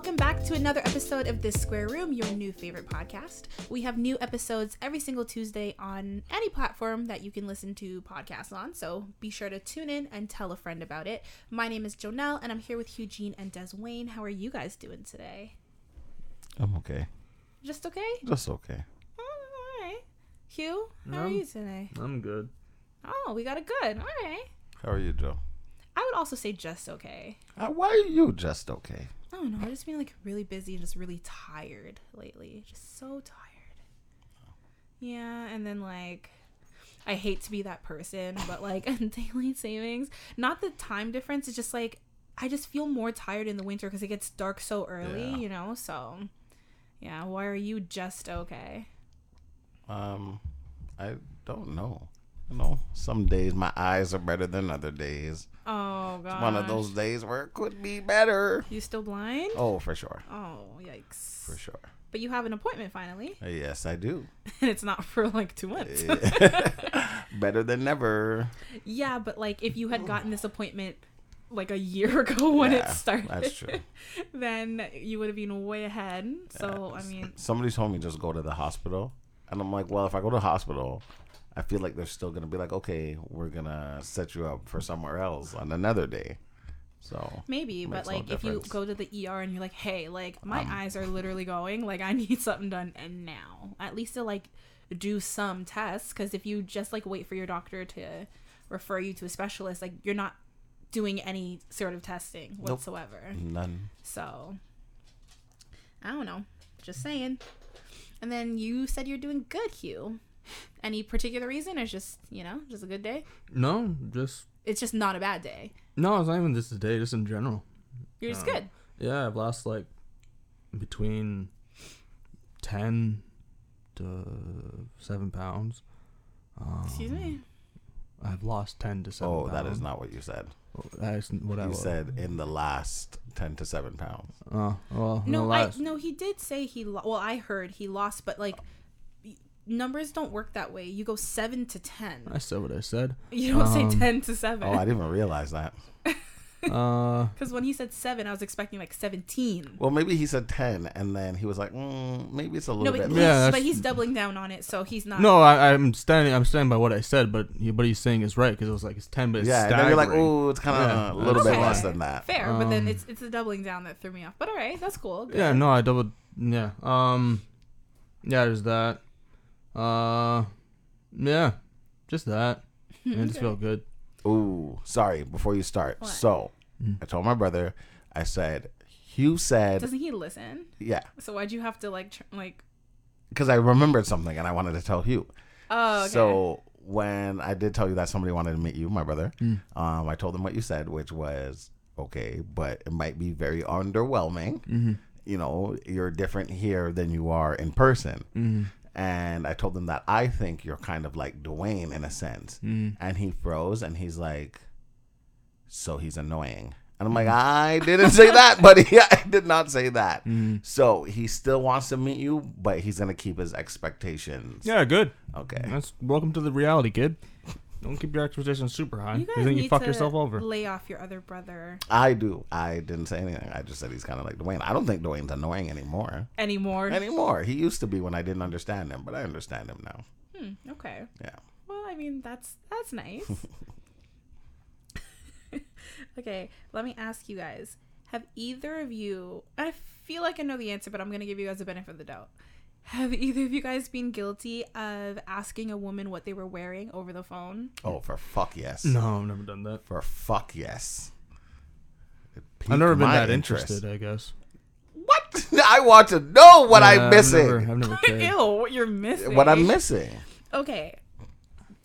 welcome back to another episode of This Square Room, your new favorite podcast. We have new episodes every single Tuesday on any platform that you can listen to podcasts on, so be sure to tune in and tell a friend about it. My name is Jonelle, and I'm here with Eugene and Des Wayne. How are you guys doing today? I'm okay. Just okay? Just okay. Oh, all right. Hugh, how are you today? I'm good. Oh, we got a good. All right. How are you, Joe? I would also say just okay. Uh, why are you just okay? I don't know. I've just been like really busy and just really tired lately. Just so tired. Yeah, and then like I hate to be that person, but like daily savings, not the time difference, it's just like I just feel more tired in the winter because it gets dark so early, Yeah. you know? So yeah, why are you just okay? Um, I don't know. You know, some days my eyes are better than other days. Oh god. It's one of those days where it could be better. You still blind? Oh, for sure. Oh, yikes. For sure. But you have an appointment finally, Uh, Yes, I do. and it's not for like 2 months. better than never. Yeah, but like if you had gotten this appointment like a year ago when it started, that's true. then you would have been way ahead. So I mean, Somebody told me just go to the hospital. And I'm like, well, if I go to the hospital, I feel like they're still going to be like, okay, we're going to set you up for somewhere else on another day. So, maybe, but Makes no like if you go to the ER and you're like, hey, like my Um, eyes are literally going, like I need something done and now. At least to like do some tests, because if you just like wait for your doctor to refer you to a specialist, like you're not doing any sort of testing Nope. whatsoever. none. So I don't know. Just saying. And then you said you're doing good, Hugh. Any particular reason or just, you know, just a good day? No, just It's just not a bad day. no. It's not even this today. Just in general. You're just Uh, good. Yeah, I've lost like between ten to seven pounds. Um, Excuse me. I've lost ten to seven. Oh, that is not what you said. That's what I You was. said in the last 10 to 7 pounds. Oh well. No, no, I no, he did say he lo- well, I heard he lost, but like y- numbers don't work that way. You go 7 to 10. I said what I said. You don't say Um, 10 to 7. Oh, I didn't even realize that. Uh, Cuz when he said 7, I was expecting like 17. Well, maybe he said 10 and then he was like, mm, maybe it's a little No, but, bit he's, Yeah, but he's doubling down on it, so he's not no, I, I'm standing. I'm standing by what I said, but he, what he's saying is right because it was like it's ten, but it's Yeah, and then you're like, oh, it's kind of Yeah. a little bit less than that. fair, but then Um, it's it's the doubling down that threw me off. But all right, that's cool. Good. Yeah, no, I doubled. Yeah. Um. Yeah, there's that. Uh. Yeah. Just that. I just Okay. feel good. Ooh, sorry, before you start. What? So, Mm. I told my brother, I said, Hugh said, Doesn't he listen? yeah, So why'd you have to like tr- like? because I remembered something and I wanted to tell Hugh. Oh, okay. So, when I did tell you that somebody wanted to meet you, my brother, Mm. um, I told him what you said, which was, okay, but it might be very underwhelming. Mm-hmm. You know, you're different here than you are in person. And I told him that I think you're kind of like Dwayne in a sense. Mm. And he froze and he's like, So he's annoying. And I'm like, I didn't say that, buddy. I did not say that. Mm. So he still wants to meet you, but he's gonna keep his expectations. Yeah, good. Okay. That's welcome to the reality, kid. Don't keep your expectations super high. you You, guys think need you fuck to yourself over. lay off your other brother I do. I didn't say anything. I just said he's kind of like Dwayne. I don't think Dwayne's annoying anymore. anymore. Anymore. He used to be when I didn't understand him, but I understand him now. Hmm, okay. Yeah. Well, I mean, that's that's nice. okay, let me ask you guys: Have either of you? I feel like I know the answer, but I'm gonna give you guys a benefit of the doubt. Have either of you guys been guilty of asking a woman what they were wearing over the phone? Oh, for fuck yes. No, I've never done that. For fuck yes. I've never been that interest. interested. I guess. What? I want to know what Yeah, I'm I've missing. never- I've never cared. Ew, what you're missing? what I'm missing. Okay.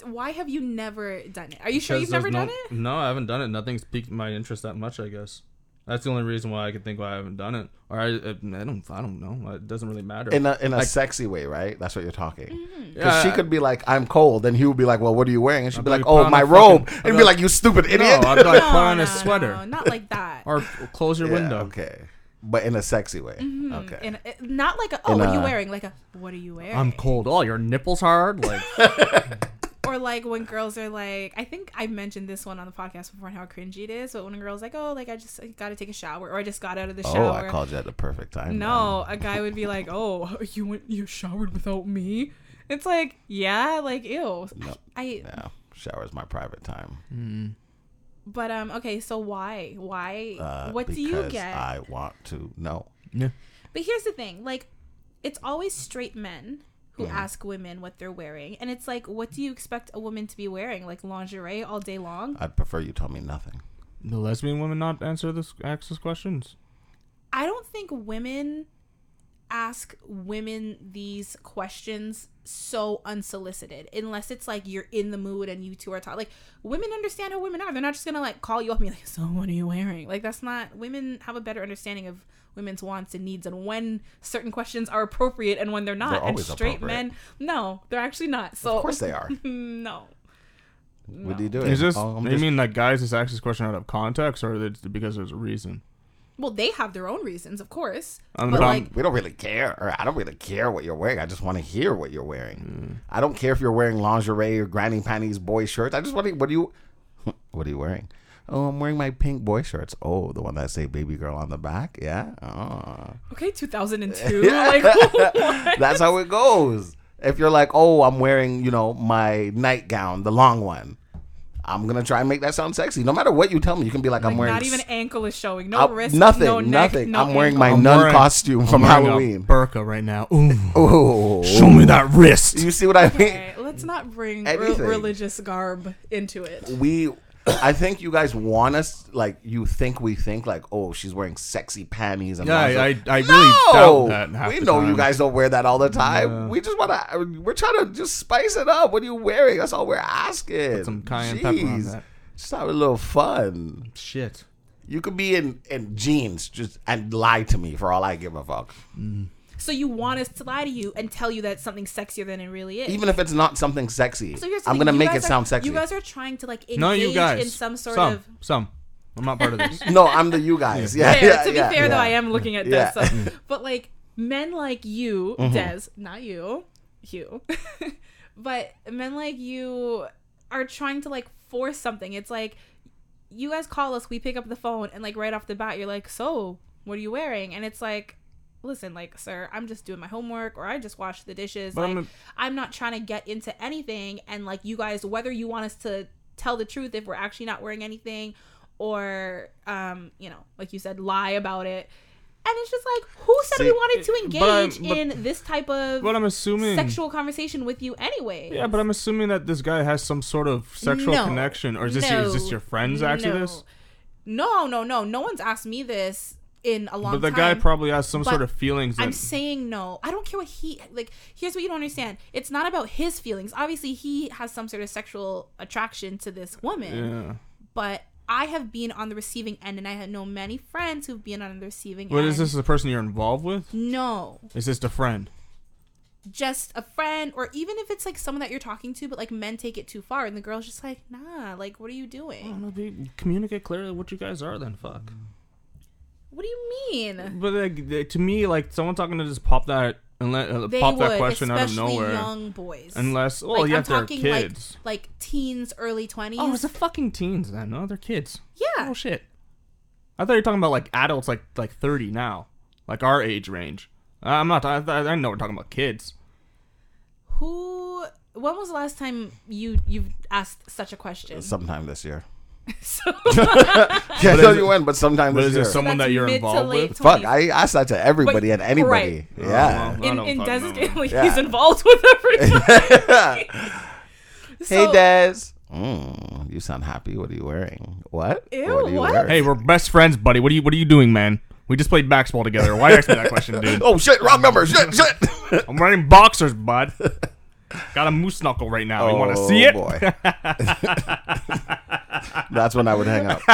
Why have you never done it? Are you sure you've never there's done it? No, I haven't done it. Nothing's piqued my interest that much. I guess that's the only reason why I could think why I haven't done it. Or I, I don't, I don't know. It doesn't really matter. In a in a Like- sexy way, right? That's what you're talking. Mm-hmm. Because Yeah, she could be like, "I'm cold," and he would be like, "Well, what are you wearing?" And she'd I'd be be like, like, "Oh, my robe," fucking- and be be like, "You stupid idiot." No, I'd be like, put on a sweater. no, not like that. or close your Yeah, window. Okay, but in a sexy way. Mhm. Okay. In a- not like a, oh, In what are you wearing? Like a, what are you wearing? I'm cold. Oh, your nipples hard. Like Or or like when girls are like, I think I mentioned this one on the podcast before and how cringy it is. But when a girl's like, oh, like I just got to take a shower, or I just got out of the shower. Oh. I called you at the perfect time. no, a guy would be like, oh, you went, you showered without me. It's like, yeah, like ew. No. I, Yeah, shower's my private time. Mm. but um, okay, so why, why, Uh, what do you get? I want to know. Yeah. But here's the thing, like, it's always straight men who Mhm. ask women what they're wearing, and it's like, what do you expect a woman to be wearing? Like lingerie all day long? I'd prefer you tell me nothing. The lesbian women not answer this ask this questions. I don't think women ask women these questions so unsolicited unless it's like you're in the mood and you two are talking like women understand how women are they're not just gonna like call you up and be like so what are you wearing like that's not women have a better understanding of women's wants and needs and when certain questions are appropriate and when they're not They're and always straight men no they're actually not so Of course they are. no What do you do? Is this? Oh, I'm you just- mean like guys just ask this question out of context, or it's because there's a reason? well they have their own reasons of course Um, but but like we don't really care. Or I don't really care what you're wearing. I just want to hear what you're wearing. Mm. I don't care if you're wearing lingerie or granny panties, boy shirts. I just want to. What do you? What are you wearing? Oh, I'm wearing my pink boy shirts. Oh, the one that say "baby girl" on the back. Yeah. Oh. okay 2002 like? That's how it goes. If you're like, oh, I'm wearing, you know, my nightgown, the long one. I'm gonna try and make that sound sexy. No matter what you tell me, you can be like, I'm wearing not even ankle is showing. No uh, wrist. nothing, No neck, nothing. No I'm wearing my ankle. I'm nun wearing- costume from I'm wearing a Halloween. burqa right now. Ooh, Oh, show me that wrist. You see what I mean? Okay, let's not bring re- religious garb into it. we I think you guys want us like you think we think like oh she's wearing sexy panties and Yeah, I. I, I really doubt no, that. Half we the know you time. guys don't wear that all the time. Yeah. We just want to. We're trying to just spice it up. What are you wearing? That's all we're asking. Put some cayenne pepper on that. Just have a little fun. Shit. You could be in in jeans just and lie to me for all I give a fuck. Mm. So you want us to lie to you and tell you that something sexier than it really is. Even if it's not something sexy, so here's the I'm thing, gonna you make guys it are- sound sexy. You guys are trying to like engage No, you guys. in some sort some, of. some. I'm not part of this. no, I'm the you guys. Yeah, Fair. yeah, to be yeah, fair, though, yeah. I am looking at Yeah. this. So, but like men like you, Mm-hmm. Des, not you, you, but men like you are trying to like force something. It's like you guys call us, we pick up the phone, and like right off the bat, you're like, "So, what are you wearing?" And it's like. Listen, like, sir, I'm just doing my homework, or I just washed the dishes. But like, I'm I'm, not trying to get into anything. And like, you guys, whether you want us to tell the truth if we're actually not wearing anything, or um, you know, like you said, lie about it. And it's just like, who said we wanted to engage but- in this type of But I'm assuming. sexual conversation with you anyway? Yeah, but I'm assuming that this guy has some sort of sexual No. connection, or is this your, is this your friends actually no. this? No, no, no. No one's asked me this in a long But the time. guy probably has some But sort of feelings. I'm That, saying no. I don't care what he like. Here's what you don't understand. It's not about his feelings. Obviously, he has some sort of sexual attraction to this woman. yeah. But I have been on the receiving end, and I have know many friends who've been on the receiving What end. is this? The person you're involved with? No, Is this a friend? just a friend, or even if it's like someone that you're talking to, but like men take it too far, and the girl's just like, nah, like what are you doing? communicate clearly what you guys are. Then fuck. What do you mean? But like, they- to me, like someone talking to just pop that and let uh, They pop would, that question out of especially nowhere. young boys. Unless, well, like, yeah, I'm they're talking kids. like like teens, early twenties. oh, it's the fucking teens then. No, they're kids. yeah. Oh shit. I thought you were talking about like adults, like like 30 now, like our age range. Uh, I'm not. I, I I know we're talking about kids. Who? When was the last time you you've asked such a question? Sometime this year. so, Can't tell you when, but sometimes. But this is year. it someone that's that you're mid to involved late with? Fuck, I asked that to everybody and anybody. Oh, Yeah. well. In don't in fucking Des's know. game, like Yeah. he's involved with everything. hey, So- Des. Mm, you sound happy. What are you wearing? What? Ew, what? Are you what? wearing? Hey, we're best friends, buddy. What are you What are you doing, man? We just played basketball together. Why ask me that question, dude? Oh shit! Wrong number. Shit! Shit! I'm wearing boxers, bud. Got a moose knuckle right now. You want to Oh, see it? boy. That's when I would hang up.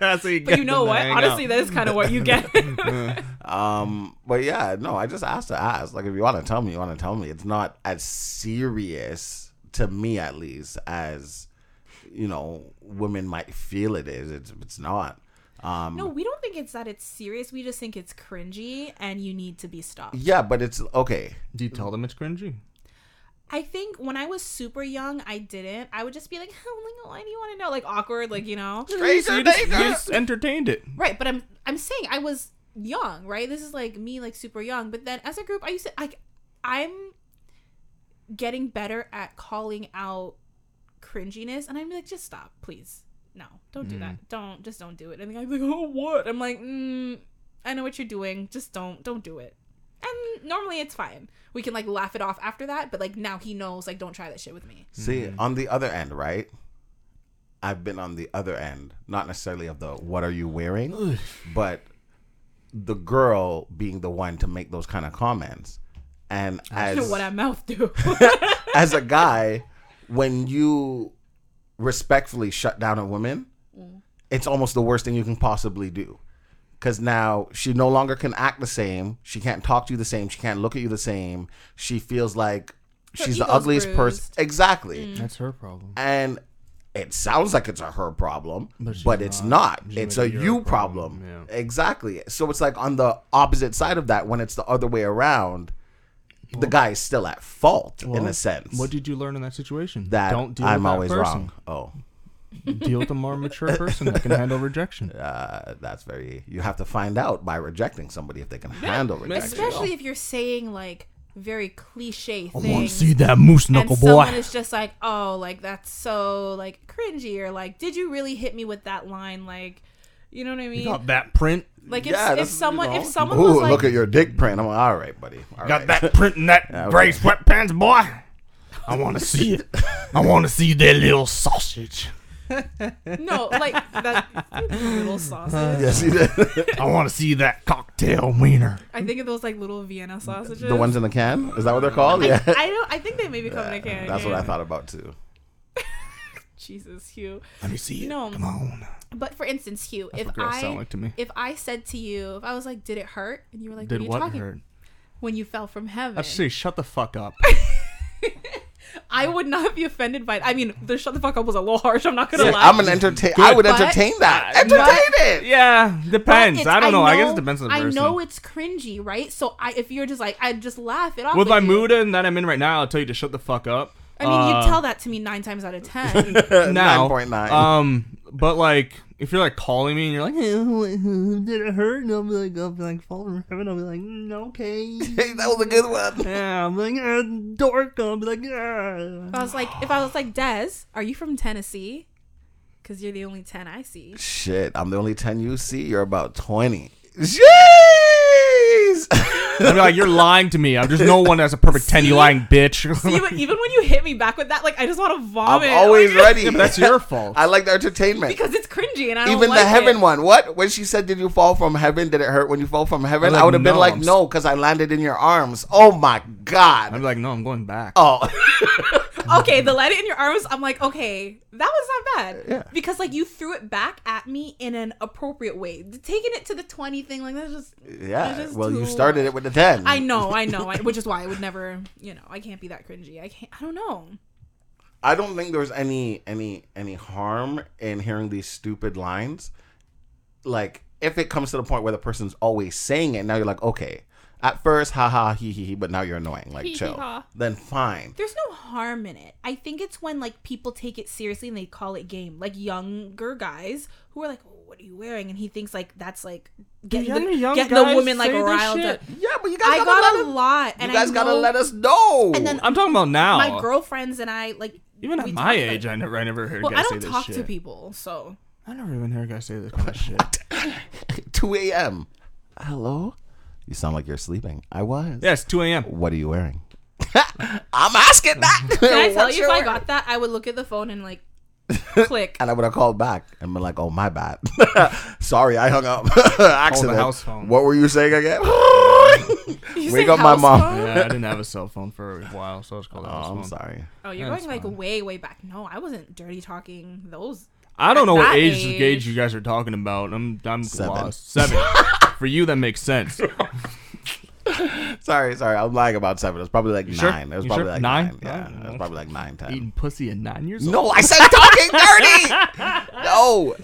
That's you But you know what? Honestly, out. that is kind of what you get. Um, but yeah, no, I just asked to ask. Like, if you want to tell me, you want to tell me. It's not as serious to me, at least, as you know, women might feel it is. It's it's not. Um, no, we don't think it's that it's serious. We just think it's cringy and you need to be stopped. yeah, but it's okay. Do you tell them it's cringy? I think when I was super young, I didn't. I would just be like, oh, like, why do you want to know? Like awkward, like you know. So you just, you just entertained it. Right, but I'm I'm saying I was young, right? This is like me like super young. But then as a group, I used to like I'm getting better at calling out cringiness and I'm like, just stop, please. No, don't do that. Don't just don't do it. And the guy's like, oh what? I'm like, mm, I know what you're doing. Just don't don't do it. And normally it's fine. We can like laugh it off after that, but like now he knows like don't try that shit with me. See, mm-hmm. on the other end, right? I've been on the other end, not necessarily of the what are you wearing, but the girl being the one to make those kind of comments. And You know as what I mouth do. as a guy, when you respectfully shut down a woman, mm. it's almost the worst thing you can possibly do. Because now she no longer can act the same. She can't talk to you the same. She can't look at you the same. She feels like Her she's the ugliest person. bruised. Exactly. Mm. That's her problem. And it sounds like it's a her problem, But she's but it's not. not. She It's a you problem, problem. yeah. Exactly. So it's like on the opposite side of that, when it's the other way around, the guy is still at fault in a sense. What did you learn in that situation? that don't deal I'm with that always person. wrong. Oh, deal with a more mature person that can handle rejection. uh, that's very. You have to find out by rejecting somebody if they can handle rejection. Especially if you're saying like very cliche things. I want to see that moose and knuckle someone boy. is just like, oh, like that's so like cringy, or like, did you really hit me with that line? Like, you know what I You mean? got that print. Like if, Yeah, if someone you if someone Ooh, was like, look at your dick print. I'm like, all right, buddy. All Got right. that print in that Yeah, gray okay. sweatpants, boy. I want to see it. I want to see that little sausage. No, like that little sausage. yes, you did. I want to see that cocktail wiener. I think of those like little Vienna sausages. the ones in the can. Is that what they're called? Yeah. I don't. I think they maybe come in a can. That's what I thought about too. Jesus, Hugh. Let me see it. No. Come on. But for instance, Hugh, if what girls I sound like to me. if I said to you, if I was like, "Did it hurt?" and you were like, Did "What are you what talking?" hurt? When you fell from heaven, I say, shut the fuck up. I would not be offended by it. I mean, the shut the fuck up was a little harsh. I'm not gonna Yeah, lie. I'm an entertain. I would But- entertain that. Entertain it. yeah, depends. I don't know. I, guess it depends on the I person. know it's cringy, right? So I, if you're just like, I'd just laugh it off. With my you. mood and that I'm in right now, I'll tell you to shut the fuck up. I mean, Uh, you tell that to me nine times out of ten. now. 9.9. Um, but like, if you're like calling me and you're like, "Did it hurt?" And I'll be like, I'll be like, "Fall from heaven." I'll be like, mm, "Okay." Hey, that was a good one. yeah, I'm like, uh, "Dork." I'll be like, if "Ah." I was like, if I was like, Des, are you from Tennessee? Because you're the only ten I see. Shit, I'm the only 10 you see. You're about 20. Jeez. I'll be like, "You're lying to me." I'm there's no one that's a perfect ten. You lying bitch. even, even when you hit me back with that, like I just want to vomit. I'm always like, ready. Yeah, but that's your fault. I like the entertainment. because it's cringy and I don't Even like the heaven it. one. What? When she said, Did you fall from heaven? Did it hurt when you fall from heaven? I'm like, I would have been like, No, because I landed in your arms. Oh my God. I'm like, "No, I'm going back." oh. Okay, the light in your arms. I'm like, okay, that was not bad. Yeah. Because like you threw it back at me in an appropriate way. Taking it to the twenty thing, like that's just. yeah. just Well, you started it with the 10. I know, I know, I, which is why I would never, you know, I can't be that cringy. I can't. I don't know. I don't think there's any any any harm in hearing these stupid lines. Like if it comes to the point where the person's always saying it, now you're like, okay. At first, ha ha he he he, but now you're annoying. Like Hee, hee, chill. ha. Then fine. There's no harm in it. I think it's when like people take it seriously and they call it game. Like younger guys who are like, oh, "What are you wearing?" And he thinks like that's like getting, young- the, young getting the woman like say this riled up. Yeah, but you guys I gotta let a us, lot, and You guys I gotta let us know. And then I'm talking about now. my girlfriends and I like even at my talk about- age, I never, I never heard Well, guys I don't this talk shit. to people, so I never even heard guys say this kind of shit. 2 a.m. Hello? You sound like you're sleeping. I was. Yeah, it's 2 a.m. What are you wearing? I'm asking that. can I tell What's you if your I wear- got that, I would look at the phone and like click. And I would have called back and been like, "Oh, my bad. Sorry, I hung up. Accident. house phone. What were you saying again? You Wake say up my house mom. phone? Yeah, I didn't have a cell phone for a while, so I was calling Oh, house I'm phone. sorry. Oh, you're That's going like fine. way, way back. No, I wasn't dirty talking those. I don't know what age, age. gauge you guys are talking about. I'm I'm Seven. lost. Seven. For you, that makes sense. Sorry, sorry. I'm lying about seven. It was probably like You sure? nine. It was You probably sure? like Nine? nine. Yeah, Oh, it was oh, probably like nine, ten. Eating pussy at nine years old. No, I said talking dirty. no.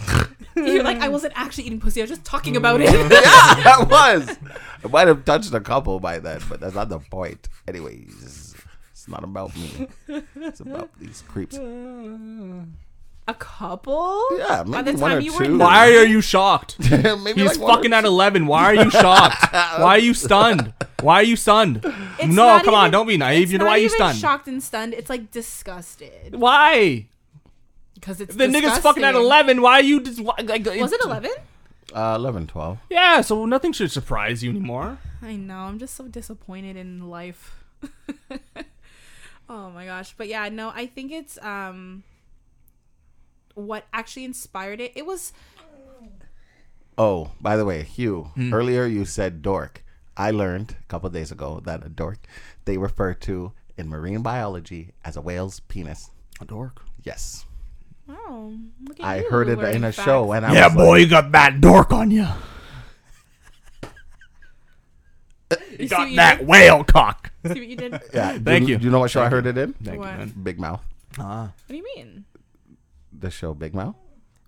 You're like I wasn't actually eating pussy. I was just talking about it. Yeah, that was. I might have touched a couple by then, but that's not the point. Anyways, It's not about me. It's about these creeps. A couple? Yeah, By the one time or you two. were Why are you shocked? Maybe He's like one or fucking at 11. Why are you shocked? Why are you stunned? Why are you stunned? It's no, not come on, even- don't be naive. it's You know not why are you even stunned? Shocked and stunned. It's like disgusted Why? because it's The nigga's fucking at disgusting. 11. Why are you just why- like? Was it eleven? Uh, 11, 12. Yeah, so nothing should surprise you anymore. I know. I'm just so disappointed in life. oh my gosh. But yeah, no, I think it's um what actually inspired it. It was Oh, by the way, Hugh, Hmm. earlier you said dork. I learned a couple days ago that a dork they refer to in marine biology as a whale's penis. A dork. Yes. oh, look at I you heard it in a facts. show and I Yeah, was boy, like, you got that dork on you. You You got what you that whale cock. See what you did? yeah, do Thank you. Do you know what show I heard it in? Thank What? you, man. Big Mouth. Ah. What do you mean? The show Big Mouth.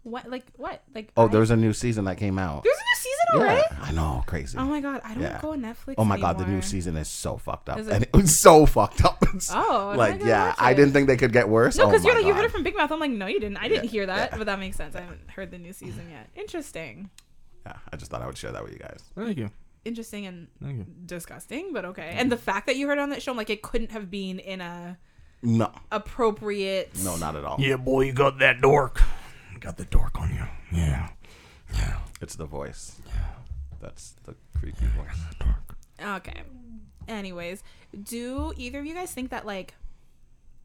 What like what? Like Oh, I- there's a new season that came out. there's a new season already? Yeah, I know, crazy. Oh my god, I don't Yeah. go on Netflix. Oh my god, the new season is so fucked up, it? and it was so fucked up. It's Oh, then I like yeah, I didn't think they could get worse. No, oh because you're my like you heard it from Big Mouth. I'm like, no, you didn't. I didn't Yeah, hear that, yeah. but that makes sense. I haven't heard the new season yet. Interesting, Yeah, I just thought I would share that with you guys. Thank you. interesting, and you. disgusting, but okay. And the fact that you heard it on that show, I'm like, it couldn't have been in a No, appropriate. no, not at all. Yeah, boy, you got that dork. You got the dork on you. Yeah. Yeah. It's the voice. Yeah, that's the creepy voice. Dork. Okay. Anyways, do either of you guys think that like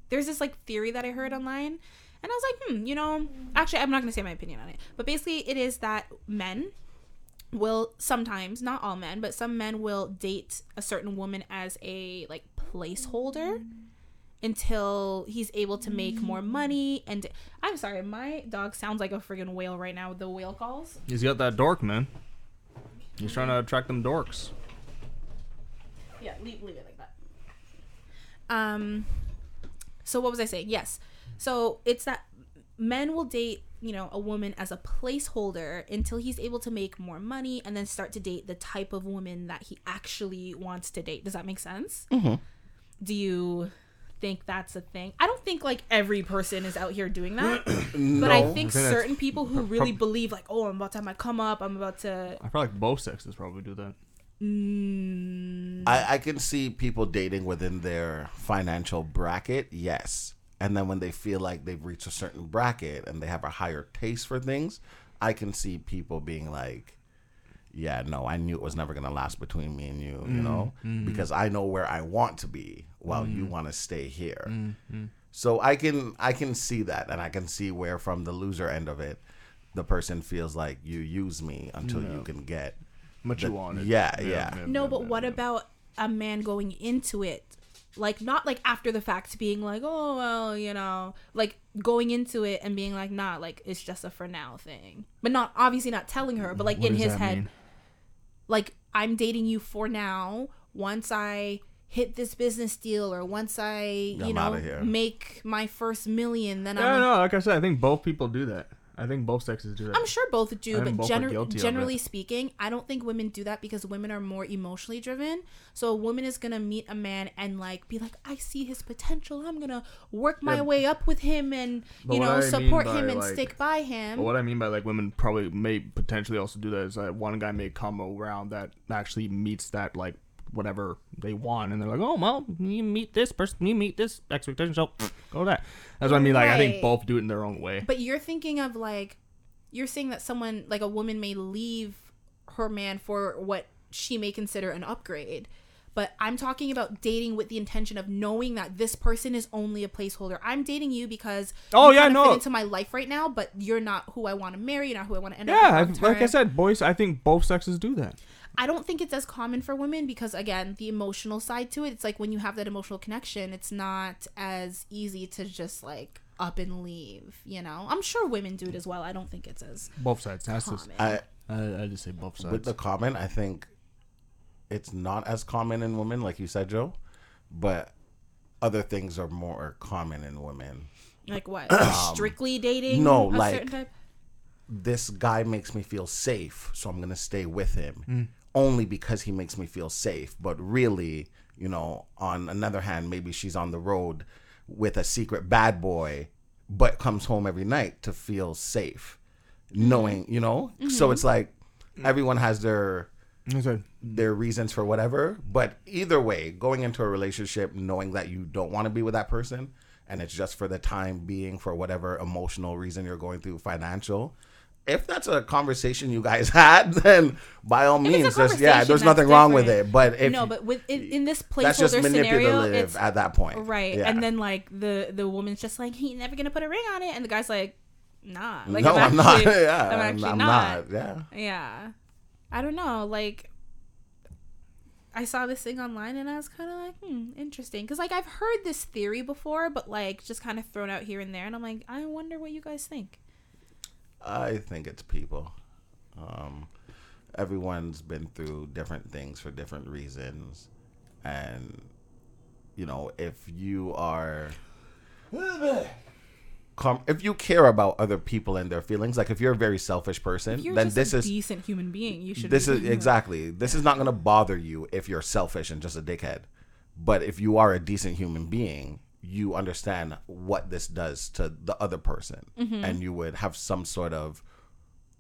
there's this like theory that I heard online and I was like, hmm, you know, actually I'm not gonna say my opinion on it. But basically it is that men will sometimes, not all men, but some men will date a certain woman as a like placeholder until he's able to make more money and I'm sorry, my dog sounds like a friggin' whale right now with the whale calls. He's got that dork, man. He's trying to attract them dorks. Yeah, leave, leave it like that. Um, so what was I saying? Yes. So it's that men will date, you know, a woman as a placeholder until he's able to make more money and then start to date the type of woman that he actually wants to date. Does that make sense? Mhm. Do you think that's a thing? I don't think like every person is out here doing that. But I think I think certain people who really prob- believe like, oh, I'm about to have my come up, I'm about to I feel like both sexes probably do that. mm, I, I can see people dating within their financial bracket, yes. And then when they feel like they've reached a certain bracket and they have a higher taste for things, I can see people being like, yeah, no, I knew it was never going to last between me and you, you mm, know, mm. because I know where I want to be while you mm. want to stay here. So I can I can see that and I can see where from the loser end of it the person feels like you use me until you can get What The- you wanted. yeah, yeah. No, yeah, but yeah, what yeah. about a man going into it? Like not like after the fact being like, "Oh, well, you know, like going into it and being like, "Nah, like it's just a for now thing." But not obviously not telling her, but like What in his head, mean? Like I'm dating you for now. Once I hit this business deal or once I, you I'm know, make my first million, then Yeah, I'm no, like I said, I think both people do that. I think both sexes do that. I'm sure both do, but both gener- generally speaking, I don't think women do that because women are more emotionally driven. So a woman is gonna meet a man and like be like, I see his potential. I'm gonna work my Yeah. way up with him and But you know I support him and like- stick by him. What I mean by like women probably may potentially also do that is that one guy may come around that actually meets that like whatever they want, and they're like, oh well, you meet this person, you meet this expectation, so go to that. That's what I mean. Like I think both do it in their own way. But you're thinking of like, you're saying that someone like a woman may leave her man for what she may consider an upgrade. But I'm talking about dating with the intention of knowing that this person is only a placeholder. I'm dating you because Oh, yeah, no. into my life right now, but you're not who I want to marry, you're not who I want to end up. Yeah, with I- like I said, boys. I think both sexes do that. I don't think it's as common for women because again, the emotional side to it, it's like when you have that emotional connection, it's not as easy to just like up and leave, you know? I'm sure women do it as well. I don't think it's as Both sides. That's common. just, I I, I just say both sides. with the comment, I think it's not as common in women, like you said, Joe, but other things are more common in women. like what? Like strictly dating? Um, no, a like- certain type? This guy makes me feel safe, so I'm gonna stay with him Mm. Only because he makes me feel safe. But really, You know, on another hand, maybe she's on the road with a secret bad boy, but comes home every night to feel safe, knowing, you know. So mm-hmm. it's like everyone has their I their reasons for whatever. But either way, going into a relationship knowing that you don't want to be with that person and it's just for the time being for whatever emotional reason you're going through, financial. If that's a conversation you guys had, then by all means, there's, yeah, there's nothing wrong with it. But if no, but with in, in this that's just placeholder scenario, it's at that point, right. Yeah. And then like the the woman's just like, he's never gonna put a ring on it, and the guy's like, nah, like no, I'm, not. actually- Yeah, I'm I'm, actually I'm not. not. Yeah. Yeah. I don't know. Like, I saw this thing online and I was kind of like, hmm, interesting. Because, like, I've heard this theory before, but, like, just kind of thrown out here and there. And I'm like, I wonder what you guys think. I think it's people. Um, everyone's been through different things for different reasons, and you know, if you are, com- if you care about other people and their feelings, like if you're a very selfish person, then just this a is decent human being, you should this be is exactly this is not going to bother you if you're selfish and just a dickhead. But if you are a decent human being you understand what this does to the other person. Mm-hmm. and you would have some sort of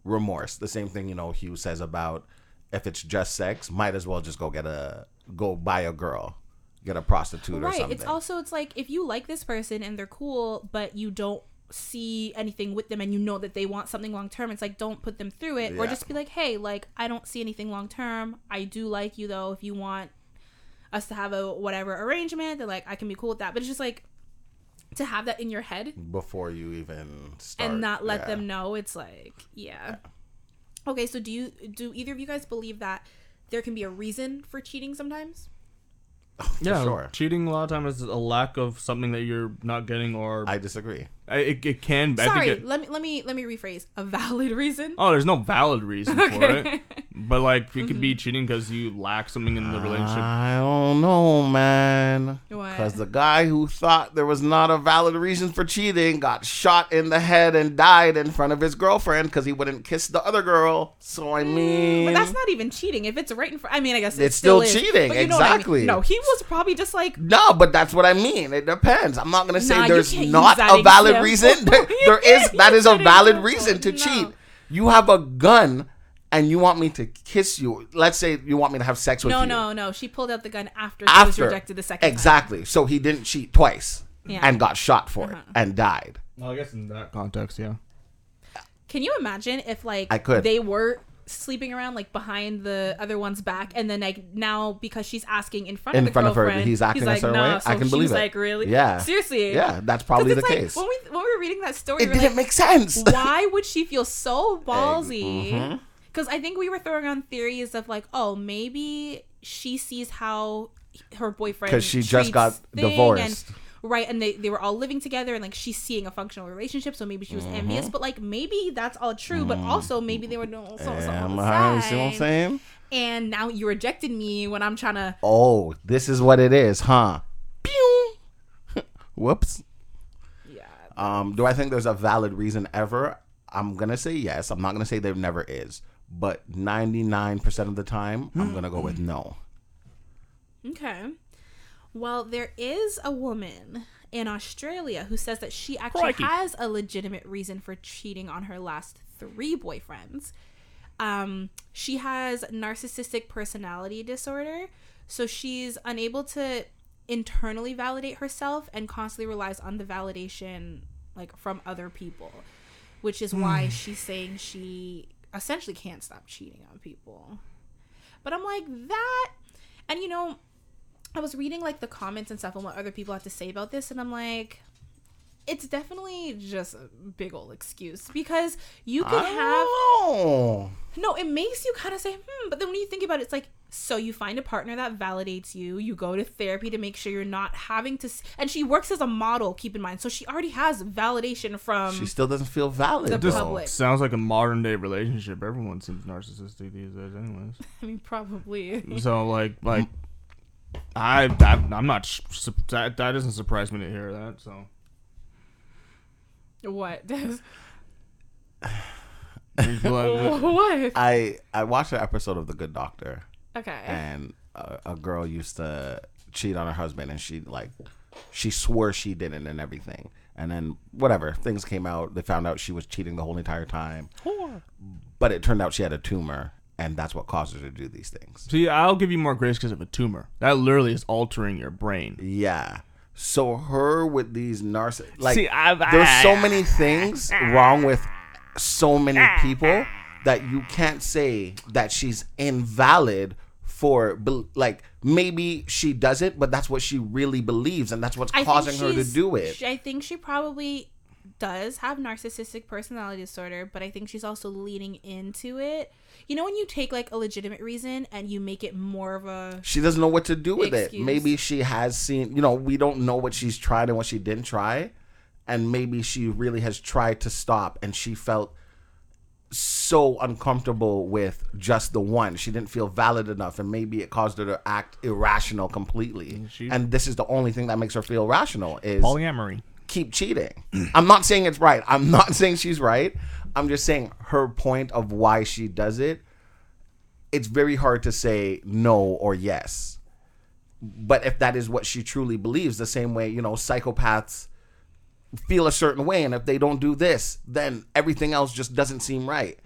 remorse. The same thing you know hugh says about if it's just sex might as well just go get a go buy a girl get a prostitute or right something. it's also it's like if you like this person and they're cool but you don't see anything with them and you know that they want something long term it's like don't put them through it. Or just be like hey like i don't see anything long term. I do like you though if you want us to have a whatever arrangement then like i can be cool with that. But it's just like to have that in your head before you even start. and not let yeah. them know it's like yeah. Okay so do you do either of you guys believe that there can be a reason for cheating sometimes? Yeah, sure. cheating a lot of times is a lack of something that you're not getting, or i disagree. I, it, it can. I sorry think it, let me let me let me rephrase a valid reason oh, there's no valid reason for Okay. it, but like it could Mm-hmm. be cheating because you lack something in the relationship. I don't know, man. What? Because the guy who thought there was not a valid reason for cheating got shot in the head and died in front of his girlfriend because he wouldn't kiss the other girl. So I mean, Mm, But that's not even cheating. If it's right in front, I mean, I guess it It's still is, cheating, but you I mean. exactly. No, he was probably just like, no, but that's what I mean. It depends. I'm not gonna say Nah, there's can't use not a valid example. reason. There- there is. can't That use is a valid reason to No. cheat. You have a gun. And you want me to kiss you? Let's say you want me to have sex with no, you. no, no. No. She pulled out the gun after, she was after rejected the second time. exactly so he didn't cheat twice Yeah. and got shot for Uh-huh. it and died Well, I guess in that context, yeah. Can you imagine if like I could. they were sleeping around like behind the other one's back, and then like now because she's asking in front In of the front of her, girlfriend, he's acting a like, certain nah. way? So I can believe it. like, really? Yeah. seriously. yeah that's probably the like, case When we when we were reading that story, it we didn't like, make sense why would she feel so ballsy? Mm-hmm. Because I think we were throwing on theories of like, oh, maybe she sees how her boyfriend because she just got divorced. and, right, and they they were all living together, and like she's seeing a functional relationship, so maybe she was Mm-hmm. envious. But like maybe that's all true, but also maybe they were doing something, something on the see what I'm saying And now you rejected me when I'm trying to. oh this is what it is huh whoops Yeah. um do i think there's a valid reason ever i'm gonna say yes i'm not gonna say there never is but 99% of the time i'm gonna go with no Okay. Well, there is a woman in Australia who says that she actually Crikey. has a legitimate reason for cheating on her last three boyfriends. Um, she has narcissistic personality disorder, so she's unable to internally validate herself and constantly relies on the validation like from other people, which is why she's saying she essentially can't stop cheating on people. But I'm like that, and you know, I was reading like the comments and stuff and what other people have to say about this, and I'm like, it's definitely just a big old excuse because you could I have know. no, it makes you kind of say, hmm, but then when you think about it, it's like, so you find a partner that validates you, you go to therapy to make sure you're not having to, and she works as a model, keep in mind, so she already has validation from, she still doesn't feel valid The though. public. Sounds like a modern day relationship. Everyone seems narcissistic these days, anyways. I mean, probably. So like like I, I I'm not that that doesn't surprise me to hear that. So what? Like, what? I I watched an episode of The Good Doctor, Okay. and a, a girl used to cheat on her husband, and she like she swore she didn't and everything. And then whatever things came out, they found out she was cheating the whole entire time. But it turned out she had a tumor, and that's what caused her to do these things. See, I'll give you more grace because of a tumor. That literally is altering your brain. Yeah. So her with these narciss like See, I've- there's so ah. many things wrong with so many ah. people that you can't say that she's invalid for like maybe she does it but that's what she really believes and that's what's I causing her to do it. I think she probably does have narcissistic personality disorder, but I think she's also leaning into it. You know when you take like a legitimate reason and you make it more of a she doesn't know what to do with Excuse. it. Maybe she has seen, you know, we don't know what she's tried and what she didn't try. And maybe she really has tried to stop and she felt so uncomfortable with just the one. She didn't feel valid enough and maybe it caused her to act irrational completely. She- and this is the only thing that makes her feel rational is Polyamory. Keep cheating. I'm not saying it's right. I'm not saying she's right. I'm just saying her point of why she does it. It's very hard to say no or yes. But if that is what she truly believes, the same way, you know, psychopaths feel a certain way, and if they don't do this, then everything else just doesn't seem right.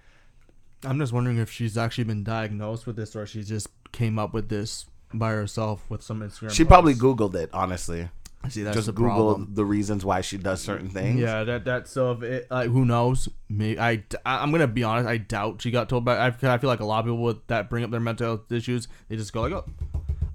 I'm just wondering if she's actually been diagnosed with this or she just came up with this by herself with some Instagram. She probably Googled it, honestly. See, that's just the Google problem. the reasons why she does certain things. Yeah, that that so if it like who knows? Maybe I am gonna be honest. I doubt she got told by. I, I feel like a lot of people with that bring up their mental health issues. They just go like, oh,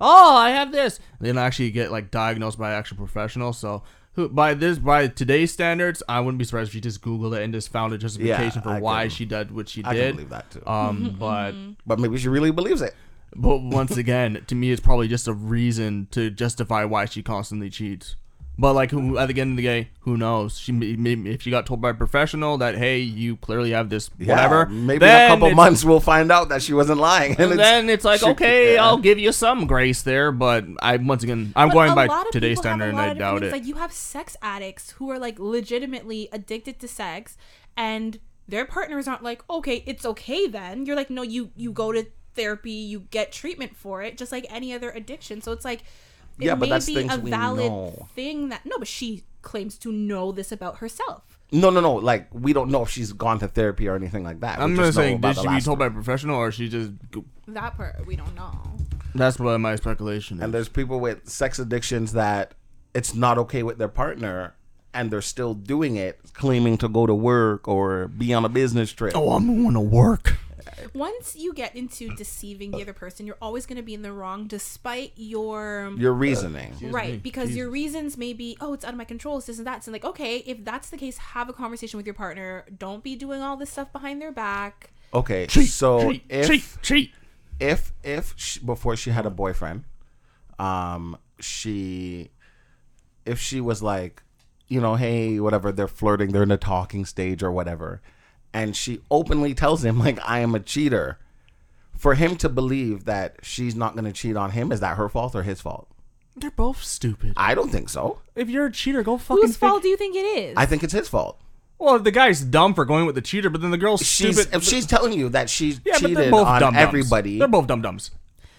oh, I have this. They don't actually get like diagnosed by an actual professional. So who by this by today's standards, I wouldn't be surprised if she just googled it and just found a justification for I why can- she did what she I did. can believe that too. Um, but but maybe she really believes it. But once again, to me, it's probably just a reason to justify why she constantly cheats. But like, who, at the end of the day, who knows? She may- may- if she got told by a professional that hey, you clearly have this whatever. Yeah, maybe in a couple months we'll find out that she wasn't lying. And it's, then it's like she- okay, yeah. I'll give you some grace there. But I once again, I'm But going by today's people have standard, and I doubt different it. Like you have sex addicts who are like legitimately addicted to sex, and their partners aren't like, okay, it's okay then. You're like, no, you you go to therapy, you get treatment for it, just like any other addiction. So it's like, it Yeah, but may that's be a valid thing that no, but she claims to know this about herself. No, no, no. Like we don't know if she's gone to therapy or anything like that. I'm gonna just know say, did she be told one. by a professional, or she just? That part we don't know. That's what my speculation is. And there's people with sex addictions that it's not okay with their partner, and they're still doing it, claiming to go to work or be on a business trip. oh, I'm going to work. Once you get into deceiving the other person, you're always going to be in the wrong, despite your Your reasoning. right me. because your reasons may be oh it's out of my control it's this and that so like okay if that's the case have a conversation with your partner don't be doing all this stuff behind their back Okay, Cheat, so cheat, if cheat, cheat. if if she, before she had a boyfriend, um, she if she was like, you know, hey, whatever, they're flirting, they're in a talking stage or whatever, and she openly tells him like, I am a cheater. For him to believe that she's not going to cheat on him, is that her fault or his fault? They're both stupid. I don't think so. If you're a cheater, go fucking. whose fig- fault do you think it is I think it's his fault. Well, the guy's dumb for going with the cheater, but then the girl's She's stupid. if she's telling you that she's yeah, but they're cheated both on dum everybody. They're both dumb dumbs.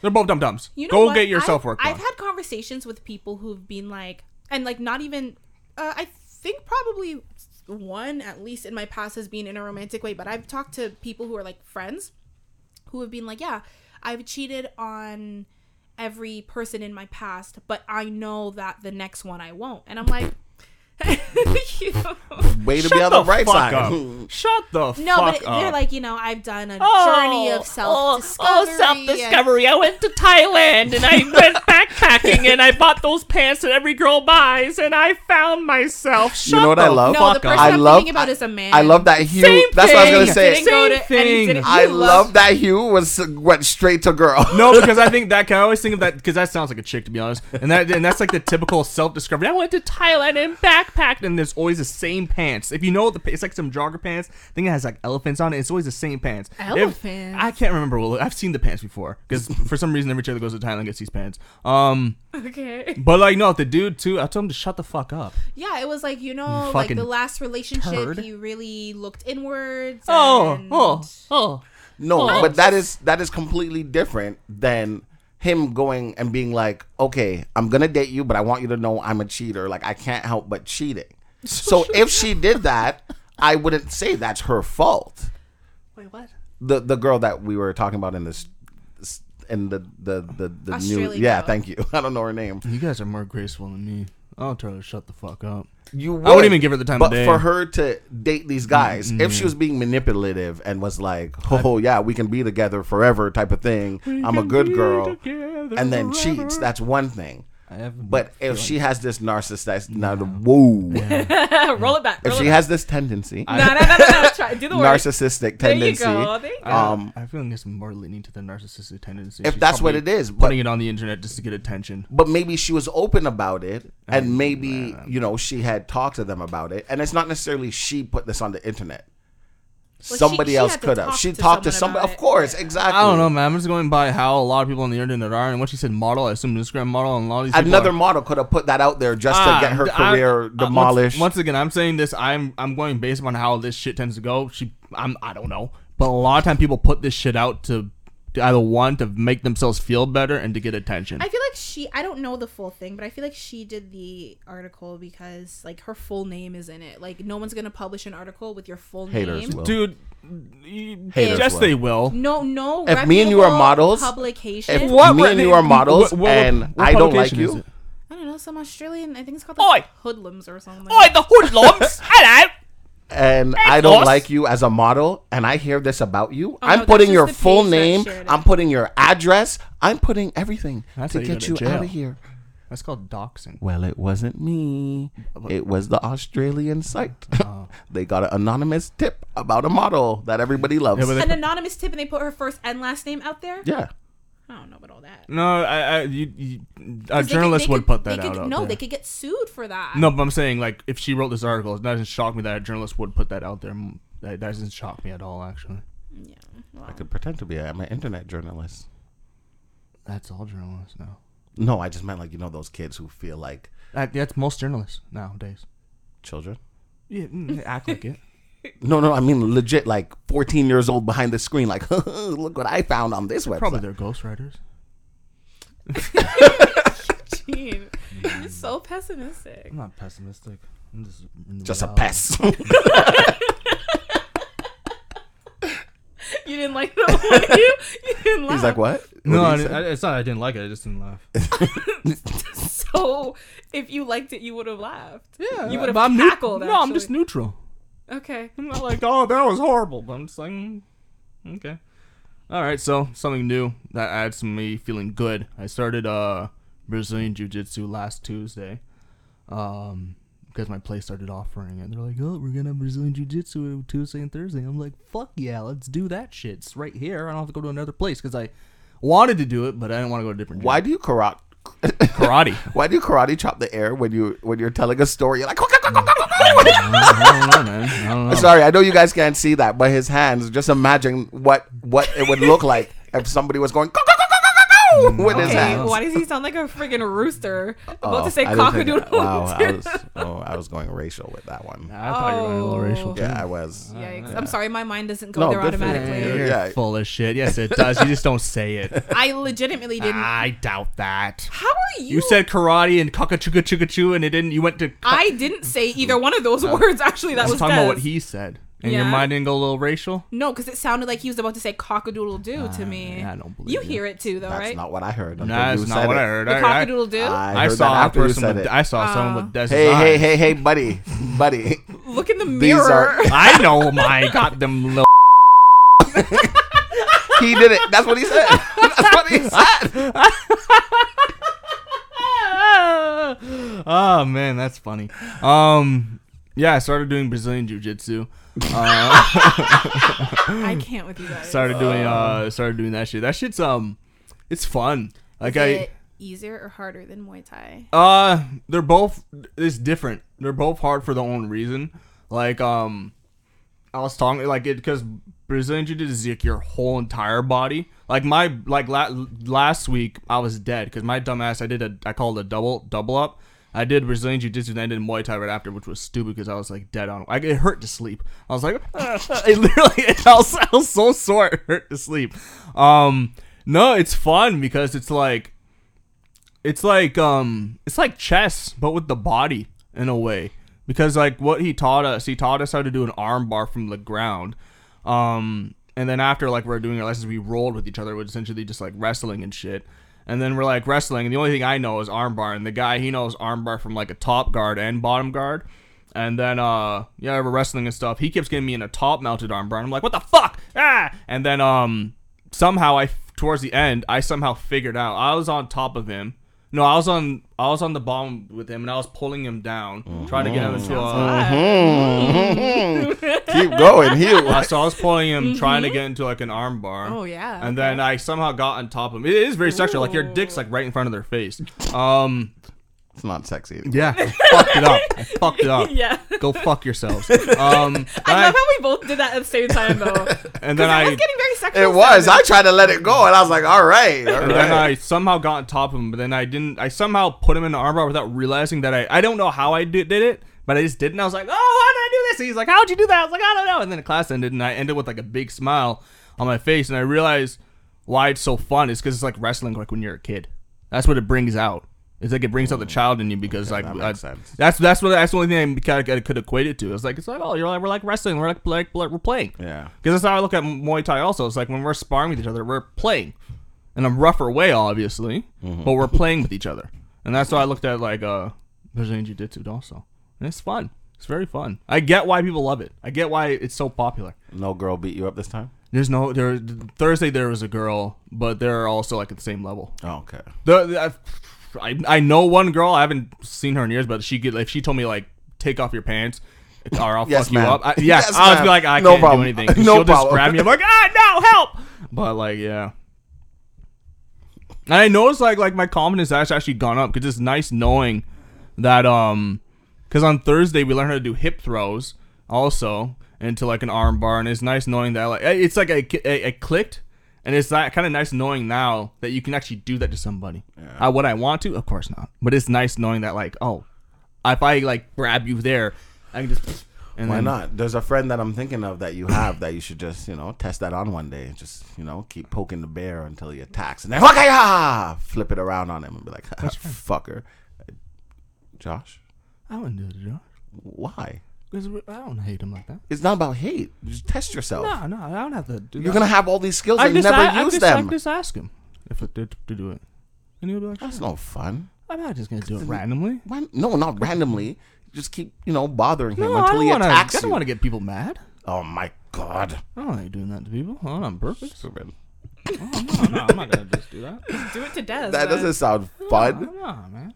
They're both dumb dumbs. you know Go what? get yourself I've, work I've done. had conversations with people who've been like and like not even uh, i think probably one at least in my past has been in a romantic way but i've talked to people who are like friends who have been like yeah i've cheated on every person in my past but i know that the next one i won't. And i'm like you know Way to Shut be on the, right fuck side. up. Shut the no fuck but up. they're like you know i've done a Oh, journey of oh, self-discovery oh, and- self-discovery. I went to Thailand and I went backpacking and I bought those pants that every girl buys and I found myself. Shut You know what the I love? no the person. I i'm love- thinking about is a man I love that Hugh. Same That's what I was gonna say. didn't to Same thing. I love that Hugh was went straight to girl. No, because I think that I always think of that because that sounds like a chick to be honest, and that and that's like the typical self-discovery. I went to Thailand and backpacked, and there's always the same pants. If you know the, it's like some jogger pants. I think it has like elephants on it. It's always the same pants. If- I can't remember. Well, I've seen the pants before because for some reason every chick that goes to Thailand gets these pants. Um, okay but like no, the dude too. I told him to shut the fuck up. Yeah, it was like you know, You like the last relationship, turd. he really looked inwards. Oh, and- oh, oh. No, Oh. but that is that is completely different than him going and being like, okay, I'm gonna date you, but I want you to know I'm a cheater. Like I can't help but cheating. So if she did that, I wouldn't say that's her fault. Wait, what? The the girl that we were talking about in this in the the the, the new yeah, girl. thank you. I don't know her name. You guys are more graceful than me. I'll tell her to shut the fuck up. You would, I wouldn't even give her the time but of day. for her to date these guys, Mm, if she was being manipulative and was like, "Oh yeah, we can be together forever," type of thing, I'm a good girl, and then cheats, that's one thing. I have But if she has this narcissist, now the whoa, roll it back. if roll she it has this tendency, back. no, no, no, no, no. Try do the word. narcissistic There you tendency, go. There you go. um, I feel like it's more leaning to the narcissistic tendency. if She's that's what probably it is, but putting it on the internet just to get attention. but maybe she was open about it and maybe you know she had talked to them about it and it's not necessarily she put this on the internet Well, somebody she else could have she talked to someone somebody of course Yeah. exactly I don't know, man. I'm just going by how a lot of people on the internet are, and when she said model, I assume Instagram model, and a lot of these another are- model could have put that out there just Ah, to get her I- career uh, once- demolished Once, again, I'm saying this. I'm I'm going based on how this shit tends to go. She, I'm I don't know, but a lot of time people put this shit out to, to either one to make themselves feel better and to get attention. I feel like she I don't know the full thing, but I feel like she did the article because like her full name is in it. Like no one's gonna publish an article with your full Haters name. will. Dude, Haters yes, will. they will. No, no. If me and you are models, publication. if What me and you are models what- what- and what I don't like you? I don't know some Australian. I think it's called Oi! the Hoodlums or something. Oi, the hoodlums! Hello. And I don't boss. like you as a model and I hear this about you, Oh, I'm no, putting your full name. I'm putting your address, I'm putting everything That's to how you get you out of here. That's called doxing. Well, it wasn't me. It was the Australian site. Oh. they got an anonymous tip about a model that everybody loves. Yeah, but An anonymous tip, and they put her first and last name out there. yeah. I don't know about all that. No, I, I you, you, a 'Cause they could- journalist would could- put they that could- out. out No, there. they could get sued for that. No, but I'm saying like if she wrote this article, it doesn't shock me that a journalist would put that out there. That doesn't shock me at all. Actually, Yeah. I could pretend to be. I'm an internet journalist. that's all journalists now. No, I just meant like you know those kids who feel like That, that's most journalists nowadays. children. Yeah, mm, act like it. No, no, I mean legit like 14 years old behind the screen like look what I found on this website. Probably they're ghostwriters. Gene, you're so pessimistic. I'm not pessimistic. I'm just just a pest. You didn't like that one. you, you didn't laugh. He's like, what? No, What I did he didn't- I- it's not. I didn't like it. I just didn't laugh. So if you liked it, you would have laughed. Yeah, you would have but I'm neu- cackled. No, I'm just neutral. Okay. I'm not like, oh, that was horrible. But I'm just like, mm, okay. All right, so something new that adds to me feeling good. I started uh Brazilian Jiu Jitsu last Tuesday, um, because my place started offering it. They're like, oh, we're gonna have Brazilian Jiu Jitsu Tuesday and Thursday. I'm like, fuck yeah, let's do that shit. It's right here. I don't have to go to another place because I wanted to do it, but I didn't want to go to a different. gym. Why do you karate? Karate? Why do you karate chop the air when you when you're telling a story? You're like, I don't know, man. I don't know. sorry, I know you guys can't see that, but his hands. Just imagine what what it would look like if somebody was going with his Okay, hands. why does he sound like a friggin' rooster? Oh, about Oh, to say I didn't think- cockadoodle. Wow, I was oh, I was going racial with that one. I thought you were going a little racial. too. Yeah, I was. Yikes. I'm sorry, my mind doesn't go No, there good for you. automatically. Yeah, You're yeah. full of shit. Yes, it does. You just don't say it. I legitimately didn't. I doubt that. How are you? You said karate and cockachugga chugga choo, and it didn't. You went to. I didn't say either one of those words. Actually, that I was was talking about what he said, and your Yeah. mind didn't go a little racial. No, because it sounded like he was about to say cockadoodle doo to me. I don't believe you you. hear it too, though, That's right? not what I heard. until Nah, that's not what it. I heard. the I, I, cockadoodle doo. I, I heard saw that a after you person said with. it. I saw someone Uh, with Des's Hey, hey, hey, hey, buddy, buddy. Look in the These mirror. are- I know my goddamn little. He did it. That's what he said. That's what he said. oh man, that's funny. Um, yeah, I started doing Brazilian Jiu Jitsu. Uh, I can't with you guys. started doing uh, started doing that shit. That shit's um, it's fun. Like Is I. it easier or harder than Muay Thai? Uh, they're both it's different. They're both hard for their own reason. Like um, I was talking like it because Brazilian Jiu Jitsu is like your whole entire body. Like my like la- last week I was dead because my dumbass I did a I called a double double up. I did Brazilian Jiu Jitsu and I did Muay Thai right after, which was stupid because I was like dead on. Like it hurt to sleep. I was like, it literally, I was, I was so sore it hurt to sleep. Um, No, it's fun because it's like it's like um it's like chess but with the body in a way. Because like what he taught us, he taught us how to do an arm bar from the ground. Um and then after like we're doing our lessons we rolled with each other, was essentially just like wrestling and shit. And then we're like wrestling and the only thing I know is armbar, and the guy he knows armbar from like a top guard and bottom guard. And then uh yeah, we're wrestling and stuff. He keeps getting me in a top mounted armbar, and I'm like, what the fuck? Ah and then um somehow I towards the end I somehow figured out I was on top of him. No, I was on I was on the bottom with him and I was pulling him down, trying to get him into a. Keep going, Hugh. Uh, so I was pulling him, trying to get into like an arm bar. Oh, yeah, And okay. then I somehow got on top of him. It is very sexual. Like your dick's like right in front of their face. Um. It's not sexy. anymore. Yeah. I fucked it up. I fucked it up. Yeah. Go fuck yourselves. Um. I I- love how we both did that at the same time though. and then I I. was getting very sexual. It was. I tried to let it go, and I was like, "All right, all And then I somehow got on top of him, but then I didn't. I somehow put him in the armbar without realizing that I. I don't know how I did, did it, but I just didn't. I was like, "Oh, how did I do this?" And he's like, "How'd you do that?" I was like, "I don't know." And then the class ended, and I ended with like a big smile on my face, and I realized why it's so fun is because it's like wrestling, like when you're a kid. That's what it brings out. It's like it brings out the child in you because like that I- that's that's what that's the only thing I of could equate it to. It's like it's like oh you're like we're like wrestling, we're like like, we're playing. Yeah. Because that's how I look at Muay Thai also. It's like when we're sparring with each other, we're playing. In a rougher way, obviously, but we're playing with each other. And that's why I looked at like uh Brazilian Jiu Jitsu also. And it's fun. It's very fun. I get why people love it. I get why it's so popular. No girl beat you up this time. There's no there Thursday there was a girl, but they're also like at the same level. Oh, okay. The, the- I, I know one girl. I haven't seen her in years, but she could if she told me like take off your pants or I'll Yes, fuck you up. I, yeah, Yes, I was ma'am. be like I No can't problem. do anything. No She'll just grab me. I'm like ah no help. But like yeah. And I noticed like like my confidence has actually gone up because it's nice knowing that um because on Thursday we learned how to do hip throws also into like an arm bar and it's nice knowing that like it's like I, I, I clicked and it's that kind of nice knowing now that you can actually do that to somebody. Uh, would I want to? Of course not. But it's nice knowing that like oh, if I like grab you there, I can just and Why then, not? There's a friend that I'm thinking of that you have that you should just, you know, test that on one day. And just, you know, keep poking the bear until he attacks, and then flip it around on him and be like, "Fucker." Josh, I wouldn't do it, Josh. why? Because I don't hate him like that. It's not about hate. Just test yourself. No, no, I don't have to do that. You're that. gonna have all these skills I and you just, never I, I use just, them. I just ask him if it did to do it, and he'll be like, That's "Sure." no fun. I'm not just gonna do it randomly. Why- No, not randomly. Just keep, you know, bothering him No, I until don't he want to. I attacks don't you. want to get people mad. Oh my god. I don't like doing that to people. Not on purpose. Stupid. Oh, no, no, I'm not gonna just do that. Do it to death. That doesn't sound fun. No, man.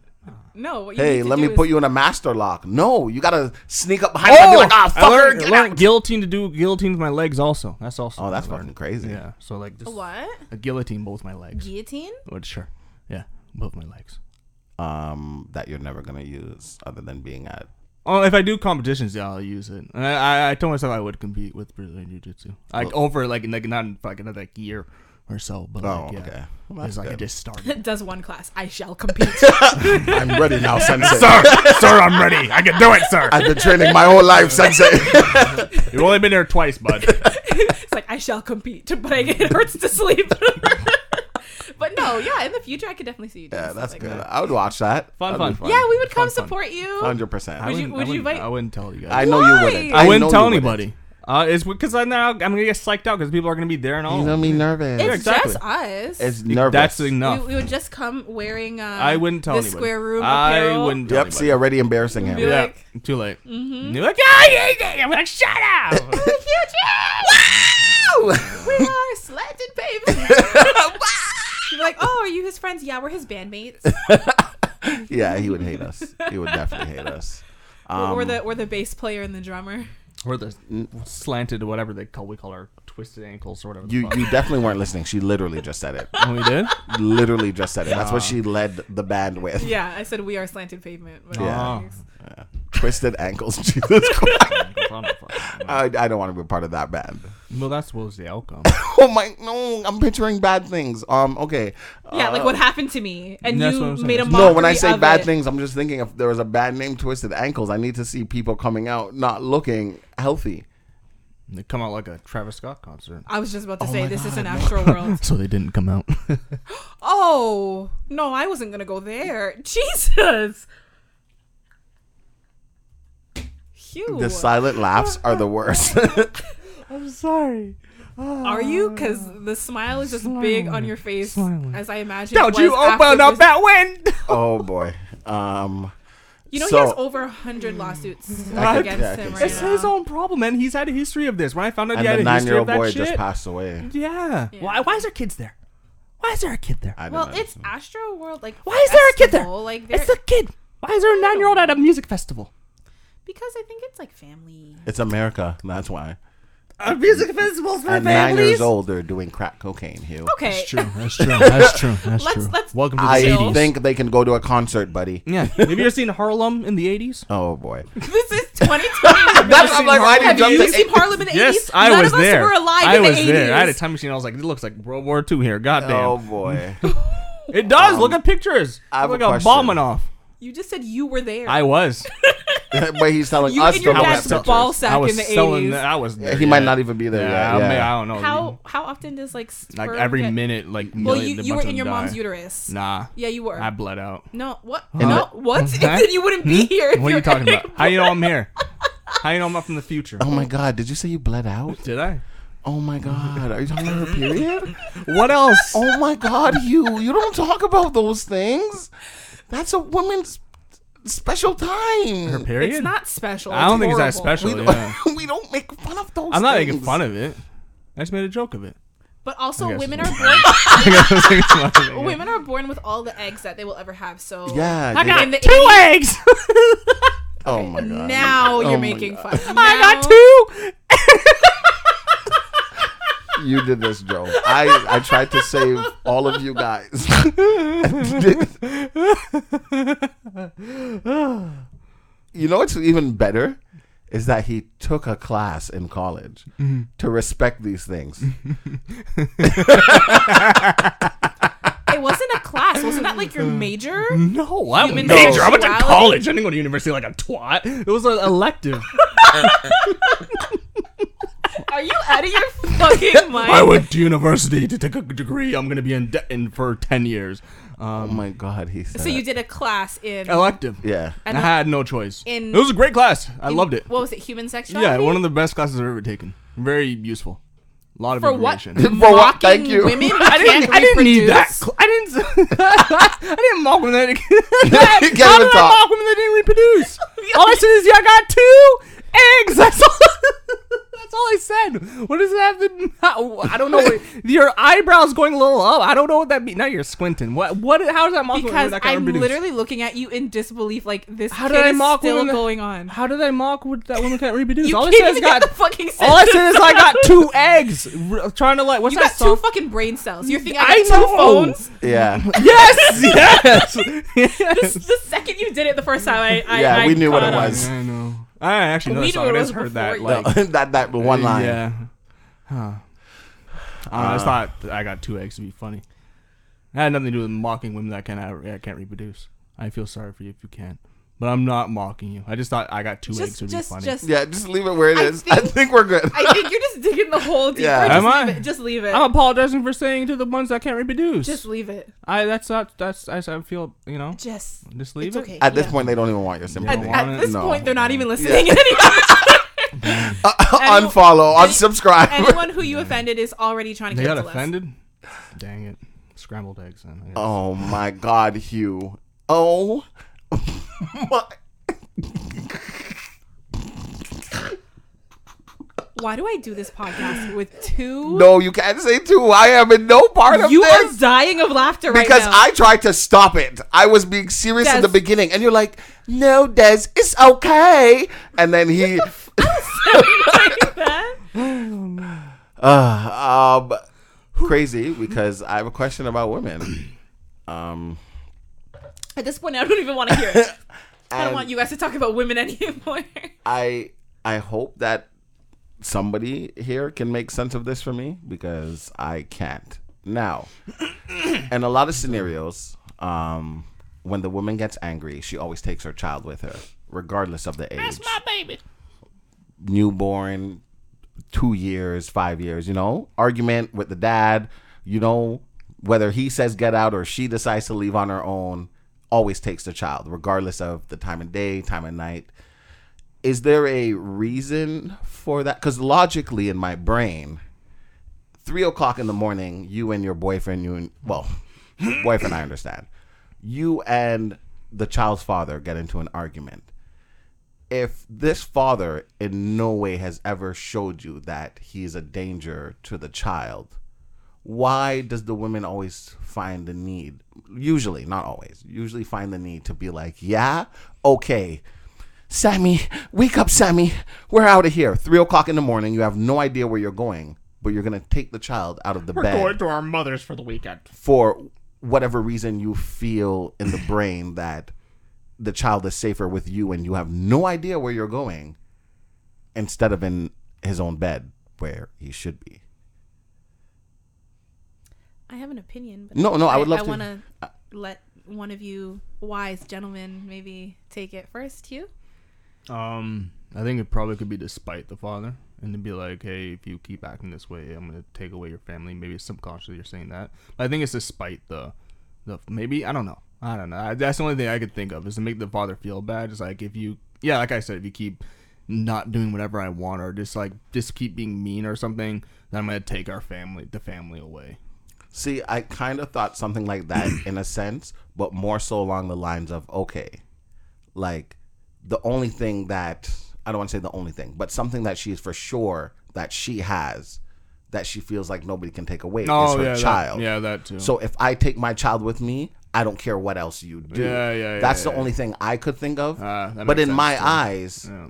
No. What you Hey, need to let do me is- put you in a master lock. No, you gotta sneak up behind him and be like, ah, I fucker, learned, get learned out. guillotine to do guillotine with my legs also. That's also. Oh, that's what I fucking crazy. Yeah. So like just What? a guillotine both my legs. Guillotine? But sure. Yeah, both my legs. Um, that you're never gonna use other than being at. Oh, if I do competitions, yeah, I'll use it. And I, I, I told myself I would compete with Brazilian Jiu Jitsu, like over like like not in like another year or so. But Oh, like, yeah. okay. Well, it's like I good. just started. Does one class. I shall compete. I'm ready now, Sensei. sir, sir, I'm ready. I can do it, sir. I've been training my whole life, Sensei. You've only been here twice, bud. it's like I shall compete, but I, it hurts to sleep. but no, yeah, in the future I could definitely see you doing yeah, that's like good. that. I would watch that. Fun, That'd fun. Yeah, we would come Fun, fun. support you. Hundred percent. Would you- wouldn't- you wouldn't- invite- I wouldn't tell you guys. I know you wouldn't. I wouldn't know tell you anybody. Uh, it's because I now I'm gonna get psyched out because people are gonna be there and all. You know me nervous. It's exactly. just us. It's nervous. That's enough. we, we would just come wearing. Uh, I wouldn't tell the anybody. square room I apparel. wouldn't tell Yep. anybody. See, already embarrassing him. Be yeah, like- too late. Mm-hmm. You're like, ah, yeah, yeah. I'm like, shut up. we are slanted pavement. You're like, oh, are you his friends? Yeah, we're his bandmates. yeah, he would hate us. He would definitely hate us. Um, we're the we're the bass player and the drummer. Or the slanted, whatever they call we call our twisted ankles or whatever. you you definitely weren't listening. She literally just said it. Oh, we did. literally just said it. That's what she led the band with. Yeah, I said we are slanted pavement. But Yeah. Oh. Yeah. Twisted ankles. Jesus Christ. I, I don't want to be part of that band. Well, that's what was the outcome. Oh my no! I'm picturing bad things. Um. Okay. Yeah, Uh, like what happened to me, and That's what you I'm saying. made a No, mockery No, when I say of bad it. things, I'm just thinking if there was a bad name, Twisted Ankles, I need to see people coming out not looking healthy. They come out like a Travis Scott concert. I was just about to Oh say my this is an no. astral world. So they didn't come out. Oh no, I wasn't gonna go there. Jesus. Phew. The silent laughs are the worst. I'm sorry. Are you? Because the smile is just big on your face, Smiling. as I imagine. Don't you open up this- that window? oh boy. Um. You know, So- he has over a hundred lawsuits I against yeah, him right It's now. his own problem, man. He's had a history of this. When I found out And he had a history of nine-year-old that boy shit, just passed away. yeah. Yeah. Why? Why is there kids there? Why is there a kid there? I Well, know. it's Astro World. Like, Why is there a kid there? festival, Like, It's a kid. Why is there a nine-year-old at a music festival? because I think it's like family. It's America. That's why. A music festival's for At nine years old, they're doing crack cocaine. Hugh. Okay. true. That's true. That's true. That's Let's- true. let's- Welcome to the I Chill. 80s. think they can go to a concert, buddy. Yeah. Have you ever seen Harlem in the 80s? Oh boy. this is 2020. That's I'm like, why did Have you you jump to seen eight- Harlem in the 80s? Yes, I None was of us there. were alive I in was the 80s. there. I had a time machine. I was like, it looks like World War II here. Goddamn. Oh boy. It does. Look um, at pictures. I have Look a like a bomb question. went off. You just said you were there. I was. but he's telling you us and your to dad's pictures. ball sack I was in the selling. 80s. that. I was. There, he might not even be there Yeah, yet. I, mean, Yeah. I don't know. How how often does like Like every get- minute, like Well, million- you a you were bunch in your them mom's die. uterus. Nah, Yeah, you were. I bled out. no, what? In no, what? Huh? then you wouldn't be hmm? here. if What are you talking about? How you know I'm here? How you know I'm up from the future? Oh my god, did you say you bled out? Did I? Oh my god, are you talking about her period? What else? Oh my god, you you don't talk about those things. That's a woman's special time. Her period? It's not special. I don't think it's that horrible. special. we, don't, we don't make fun of those I'm not things. making fun of it. I just made a joke of it. But also, women are born. I guess I was making fun of it, yeah. women are born with all the eggs that they will ever have. So Yeah. I got the two 80s. eggs. oh my god. now Oh you're my making God. fun. I got two. You did this, Joe. I I tried to save all of you guys. you know what's even better is that he took a class in college mm-hmm. to respect these things. It wasn't a class. Wasn't that like your uh, major? No, I'm a Human major. I went to sexuality? college. I didn't go to university like a twat. It was an elective. Are you out of your fucking mind? I went to university to take a degree. I'm gonna be in debt in for ten years. Oh Um, my god, he said. so you did a class in elective. Yeah. And I had no choice. in- it was a great class. I in- loved it. What was it? Human sexuality. Yeah, one of the best classes I've ever taken. Very useful. A lot of for what? information. For what? Mocking Thank you. Women. who I didn't. can't I didn't need that. reproduce? cl- I didn't. I didn't mock women that. Can't How even did I talk. mock women that didn't reproduce? all I said is, yeah, I got two eggs. That's all. That's all I said. What does that have to? how- I don't know. what- Your eyebrows going a little up. I don't know what that means. Now you're squinting. What? What? How does that mock Because that I'm reproduce? literally looking at you in disbelief. Like this How kid did I is mock still women going on. How did I mock with that women can't reproduce? You all I can't said is even get got. the fucking All I said is I got two eggs. R- trying to like. What's You that got two fucking brain cells. You're thinking I I got two know. phones. Yeah. Yes, yes, yes. the second you did it the first time, I, I Yeah, I we knew what it caught on. was. I know. I actually know We that song. knew it I just heard that before you. like that that one uh, line. Yeah. Huh. Uh, I, don't I just thought I got two eggs to be funny. It had nothing to do with mocking women that can't that can't reproduce. I feel sorry for you if you can, but I'm not mocking you. I just thought I got two eggs Just, to be funny. just. Yeah, just leave it where it I is. I think- think we're good. I think you're just digging the hole deeper. Yeah. Just Am leave I? It. Just leave it. I'm apologizing for saying to the ones that can't reproduce. just leave it. I that's not that's I, I feel you know Just. just leave It's it. okay. At this yeah. point, they don't even want your At, sympathy. don't at it? this No. point, they're not even listening anymore. Uh, unfollow, any- unsubscribe. Anyone who you offended is already trying to They get got to offended. Dang it! Scrambled eggs. Then. Oh my God, Hugh. Oh my. Why do I do this podcast with two? No, you can't say two. I am in no part of this. you are dying of laughter right because now. I tried to stop it. I was being serious in Des. the beginning, and you're like, "No, Des, it's okay." And then he, like that. uh, um, crazy because I have a question about women. Um, At this point, I don't even want to hear it. I don't want you guys to talk about women anymore. I I hope that somebody here can make sense of this for me because I can't. Now, in a lot of scenarios, um, when the woman gets angry, she always takes her child with her, regardless of the age. That's my baby. Newborn, two years, five years, you know, argument with the dad, you know, whether he says get out or she decides to leave on her own, always takes the child, regardless of the time of day, time of night. Is there a reason for that? Because logically, in my brain, three o'clock in the morning, you and your boyfriend, you and well, boyfriend, I understand, you and the child's father get into an argument. If this father in no way has ever showed you that he's a danger to the child, why does the women always find the need? Usually, not always, usually find the need to be like, yeah, okay, Sammy, wake up, Sammy. We're out of here. Three o'clock in the morning. You have no idea where you're going, but you're gonna take the child out of the We're bed going to our mother's for the weekend. for whatever reason you feel in the brain that the child is safer with you and you have no idea where you're going instead of in his own bed where he should be. I have an opinion, but No, no, I would love I to- want to let one of you wise gentlemen maybe take it first. You? Um, I think it probably could be despite the father, and to be like, hey, if you keep acting this way, I'm gonna take away your family. Maybe subconsciously you're saying that. But I think it's despite the, the maybe I don't know. I don't know. I, that's the only thing I could think of is to make the father feel bad. Just like if you, yeah, like I said, if you keep not doing whatever I want, or just like just keep being mean or something, then I'm gonna take our family, the family away. See, I kind of thought something like that in a sense, but more so along the lines of okay, like the only thing that I don't want to say the only thing, but something that she is for sure that she has that she feels like nobody can take away is oh, her Oh, yeah, child. That, yeah, that too. So if I take my child with me, I don't care what else you do. Yeah, yeah, yeah, That's the yeah. only thing I could think of. Ah, that but in my too. eyes, yeah.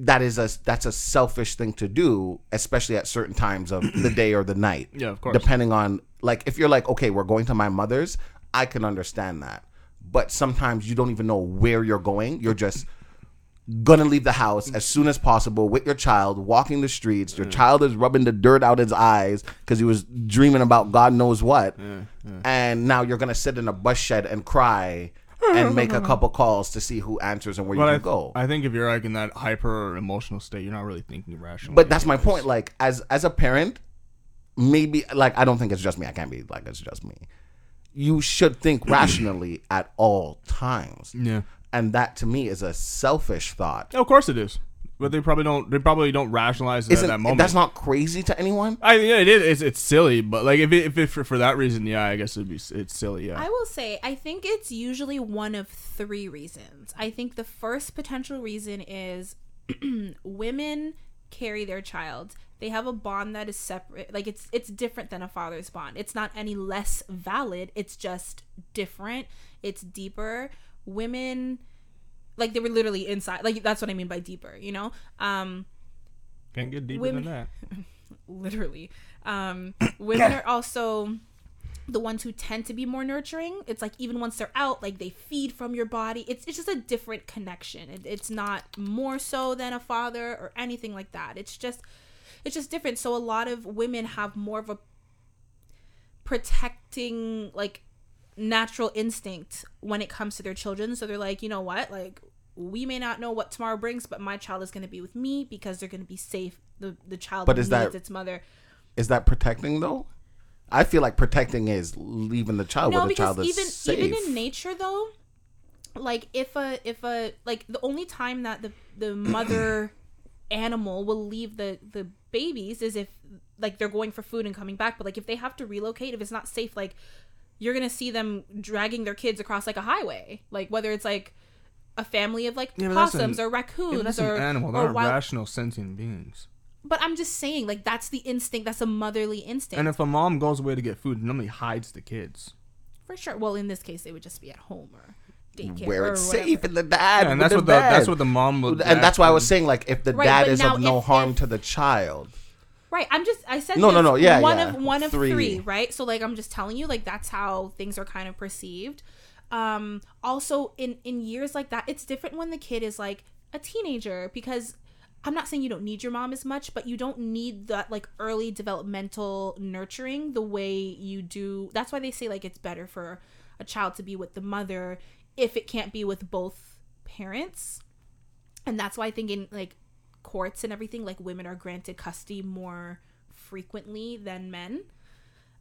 That is a that's a selfish thing to do, especially at certain times of the day or the night. Yeah, of course. Depending on like if you're like, okay, we're going to my mother's, I can understand that. But sometimes you don't even know where you're going. You're just gonna leave the house as soon as possible with your child, walking the streets. Your child is rubbing the dirt out his eyes because he was dreaming about God knows what. And now you're gonna sit in a bus shed and cry and make a couple calls to see who answers and where But you I, can go. I think if you're like in that hyper emotional state, you're not really thinking rationally. But that's my point. Like as as a parent, maybe like I don't think it's just me. I can't be like it's just me. You should think rationally at all times. yeah, And that to me is a selfish thought. of course it is. But they probably don't. They probably don't rationalize it at Isn't that moment. that's not crazy to anyone? I yeah, it is. It's, it's silly, but like if it, if it for, for that reason, yeah, I guess it'd be it's silly. Yeah. I will say, I think it's usually one of three reasons. I think the first potential reason is women carry their child. They have a bond that is separate. Like it's it's different than a father's bond. It's not any less valid. It's just different. It's deeper. Women like they were literally inside. Like that's what I mean by deeper, you know? Um Can't get deeper women- than that. literally. Um, women are also the ones who tend to be more nurturing. It's like even once they're out, like they feed from your body. It's it's just a different connection. It, it's not more so than a father or anything like that. It's just it's just different. So a lot of women have more of a protecting like natural instinct when it comes to their children. So they're like, you know what, like we may not know what tomorrow brings, but my child is going to be with me because they're going to be safe. The the child But needs is that- its mother. Is that protecting though? I feel like protecting is leaving the child no where the child is even safe. even in nature though like if a if a like the only time that the the mother animal will leave the the babies is if like they're going for food and coming back but like if they have to relocate if it's not safe like you're gonna see them dragging their kids across like a highway like whether it's like a family of like Yeah, possums an- or raccoons that's or, an animal. or They're wild rational, sentient beings. but i'm just saying like that's the instinct that's a motherly instinct And if a mom goes away to get food, normally hides the kids. for sure well in this case they would just be at home or daycare where it's safe and the dad Yeah, and that's the what the bed. that's what the mom would. and that's why I was saying like if the Right, dad is of no if- harm if- to the child. Right. I'm just I said No, no, no, yeah, one yeah. of one of Three. three. right? So like I'm just telling you like that's how things are kind of perceived. Um also in in years like that it's different when the kid is like a teenager because I'm not saying you don't need your mom as much, but you don't need that like early developmental nurturing the way you do. That's why they say like it's better for a child to be with the mother if it can't be with both parents. And that's why I think in like courts and everything, like women are granted custody more frequently than men.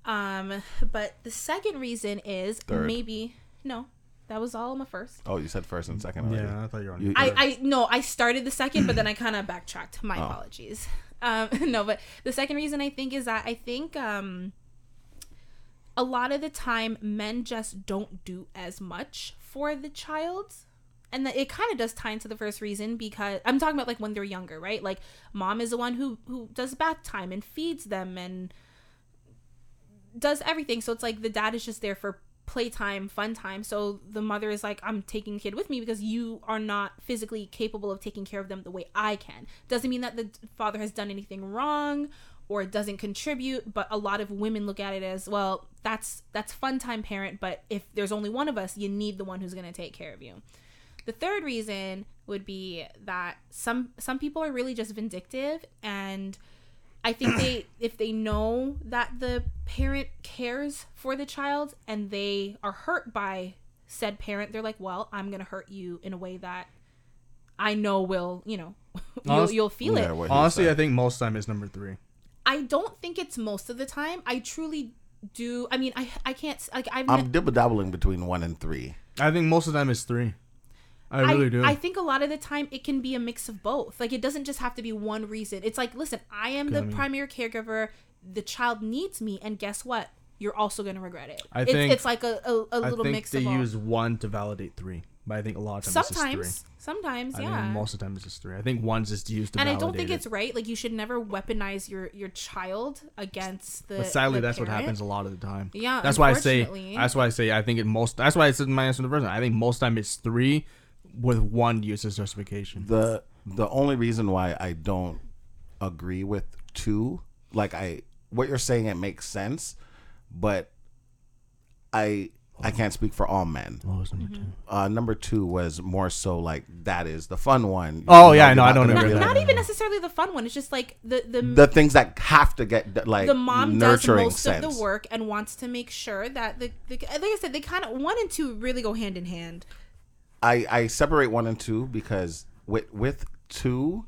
Um, but the second reason is Third. maybe no, that was all my first. Oh, you said first and second already. Yeah, I thought you were on. You- I, I no, I started the second, but then I kind of backtracked. My Oh. apologies. Um, no, but the second reason I think is that I think um, a lot of the time men just don't do as much for the child. And that it kind of does tie into the first reason because I'm talking about like when they're younger, right? Like mom is the one who who does bath time and feeds them and does everything. So it's like the dad is just there for playtime, fun time. So the mother is like, I'm taking kid with me because you are not physically capable of taking care of them the way I can. Doesn't mean that the father has done anything wrong or doesn't contribute, but a lot of women look at it as, well, that's that's fun time parent, but if there's only one of us, you need the one who's going to take care of you. The third reason would be that some some people are really just vindictive and I think they if they know that the parent cares for the child and they are hurt by said parent, they're like, "Well, I'm going to hurt you in a way that I know will, you know, you'll, Honest- you'll feel Yeah, it." Honestly. I think most time is number three. I don't think it's most of the time. I truly do. I mean, I I can't like I've I'm dibble dabbling between one and three. I think most of the time is three. I really do. I think a lot of the time it can be a mix of both. Like it doesn't just have to be one reason. It's like, listen, I am the I mean- primary caregiver. The child needs me, and guess what? You're also gonna regret it. I it's, think- it's like a little think mix they of all. use one to validate three, but I think a lot of times it's just Sometimes, three. sometimes, I yeah. most of the time it's just three. I think one's just used to and I don't think it. it's right. Like you should never weaponize your your child against the. But sadly, the that's what happens a lot of the time. Yeah, that's why I say. That's why I say. I think it most. That's why I said in my answer to the first one. I think most time it's three, with one use as justification. The the only reason why I don't agree with two, like I what you're saying, it makes sense, but I I can't speak for all men. What was number two? Uh, number two was more so like that is the fun one. Oh, You yeah, you're no, I don't gonna agree with Not, like- not even necessarily the fun one. It's just like the the the things that have to get d- like the mom does nurturing most sense. of the work and wants to make sure that the, the like I said, they kind of one and two really go hand in hand. I I separate one and two because with with two,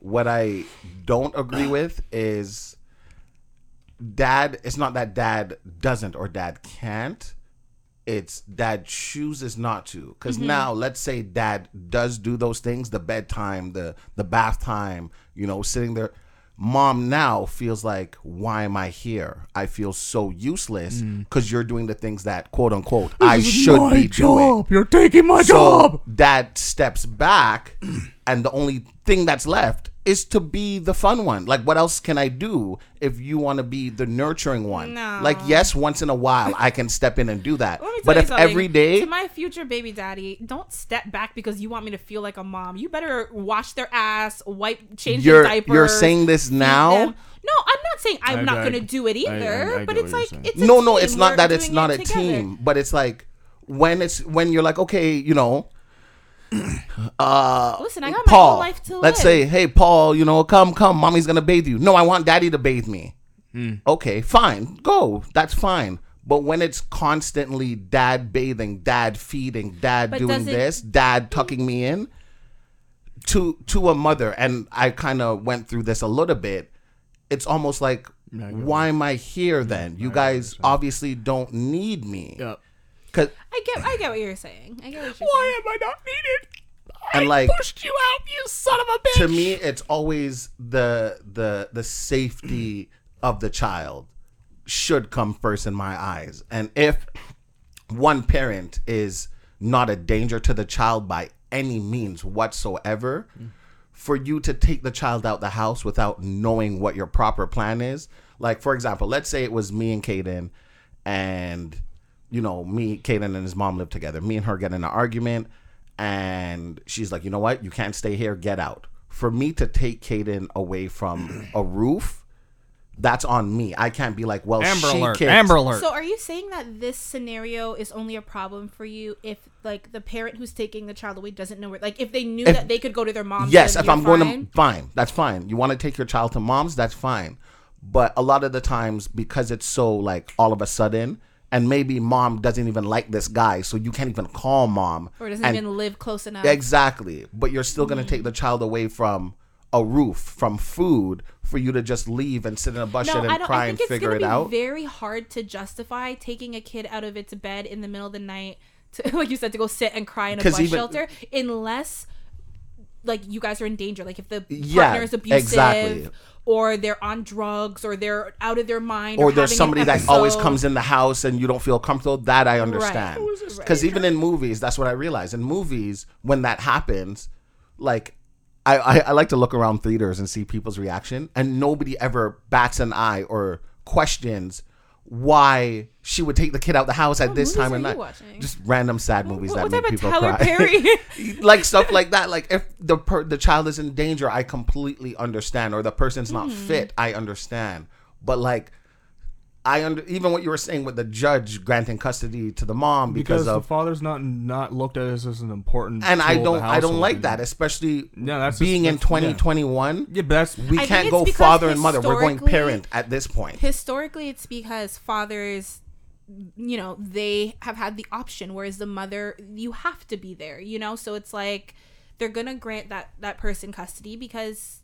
what I don't agree with is dad. It's not that dad doesn't or dad can't. It's dad chooses not to. Because mm-hmm. now, let's say dad does do those things, the bedtime, the the bath time, you know, sitting there. Mom now feels like, why am I here? I feel so useless mm. because you're doing the things that quote unquote I should be doing. You're taking my So dad steps back, and the only thing that's left is to be the fun one. Like, what else can I do if you want to be the nurturing one? No. Like, yes, once in a while I can step in and do that. Let me tell But you if something. every day, to my future baby daddy, don't step back because you want me to feel like a mom. You better wash their ass, wipe, change you're their diapers. you're saying this now. No, I'm not saying I'm I- not I- going to do it either. I- I but it's like it's a no, no, it's not We're that it's not it a together. team, but it's like when it's when you're like, okay, you know, uh, Listen, I got my Paul, whole life to live. let's say, hey, Paul, you know, come, come, mommy's gonna bathe you. No, I want daddy to bathe me. Hmm. Okay, fine, go. That's fine. But when it's constantly dad bathing, dad feeding, dad But doing it- this, dad tucking me in, to to a mother, and I kind of went through this a little bit. It's almost like, Yeah, why am I here then? You guys obviously don't need me. Yeah. Cause I get, I get what you're saying. I get what you're saying. Why am I not needed? and like Pushed you out, you son of a bitch. to me it's always the the the safety of the child should come first in my eyes and if one parent is not a danger to the child by any means whatsoever for you to take the child out the house without knowing what your proper plan is like for example let's say it was me and Kaden, and you know me Caden and his mom live together me and her get in an argument and she's like you know what you can't stay here get out for me to take Caden away from a roof that's on me I can't be like well Amber she alert. kicked- Amber alert. So are you saying that this scenario is only a problem for you if like the parent who's taking the child away doesn't know where like if they knew If- that they could go to their mom Yes, if I'm going to fine, that's fine. You want to take your child to mom's, that's fine. But a lot of the times because it's so like all of a sudden and maybe mom doesn't even like this guy, so you can't even call mom. or doesn't and- even live close enough. Exactly. But you're still going to mm-hmm. take the child away from a roof, from food, for you to just leave and sit in a bus No, shed and cry and figure it out? very hard to justify taking a kid out of its bed in the middle of the night to, like you said, to go sit and cry in a bus even- shelter, unless like you guys are in danger. Like if the Yeah, partner is abusive, exactly. or they're on drugs, or they're out of their mind, or or, there's somebody that always comes in the house and you don't feel comfortable that i understand. This because even in movies that's what i realize. In movies when that happens like I, I, I like to look around theaters and see people's reaction and nobody ever bats an eye or questions why she would take the kid out the house at What this time of night watching? just random sad movies What, that make people Tyler cry like stuff like that. Like if the per- the child is in danger, I completely understand, or the person's not Mm-hmm. fit, I understand. But like, I under even what you were saying with the judge granting custody to the mom because, because the father's not not looked at as, as an important. and I tool of don't I don't like that, especially Yeah, that's being in that's- yeah. 2021. Yeah, but that's We I can't go father and mother. We're going parent at this point. historically it's because fathers you know they have had the option whereas the mother you have to be there you know so it's like they're gonna grant that that person custody because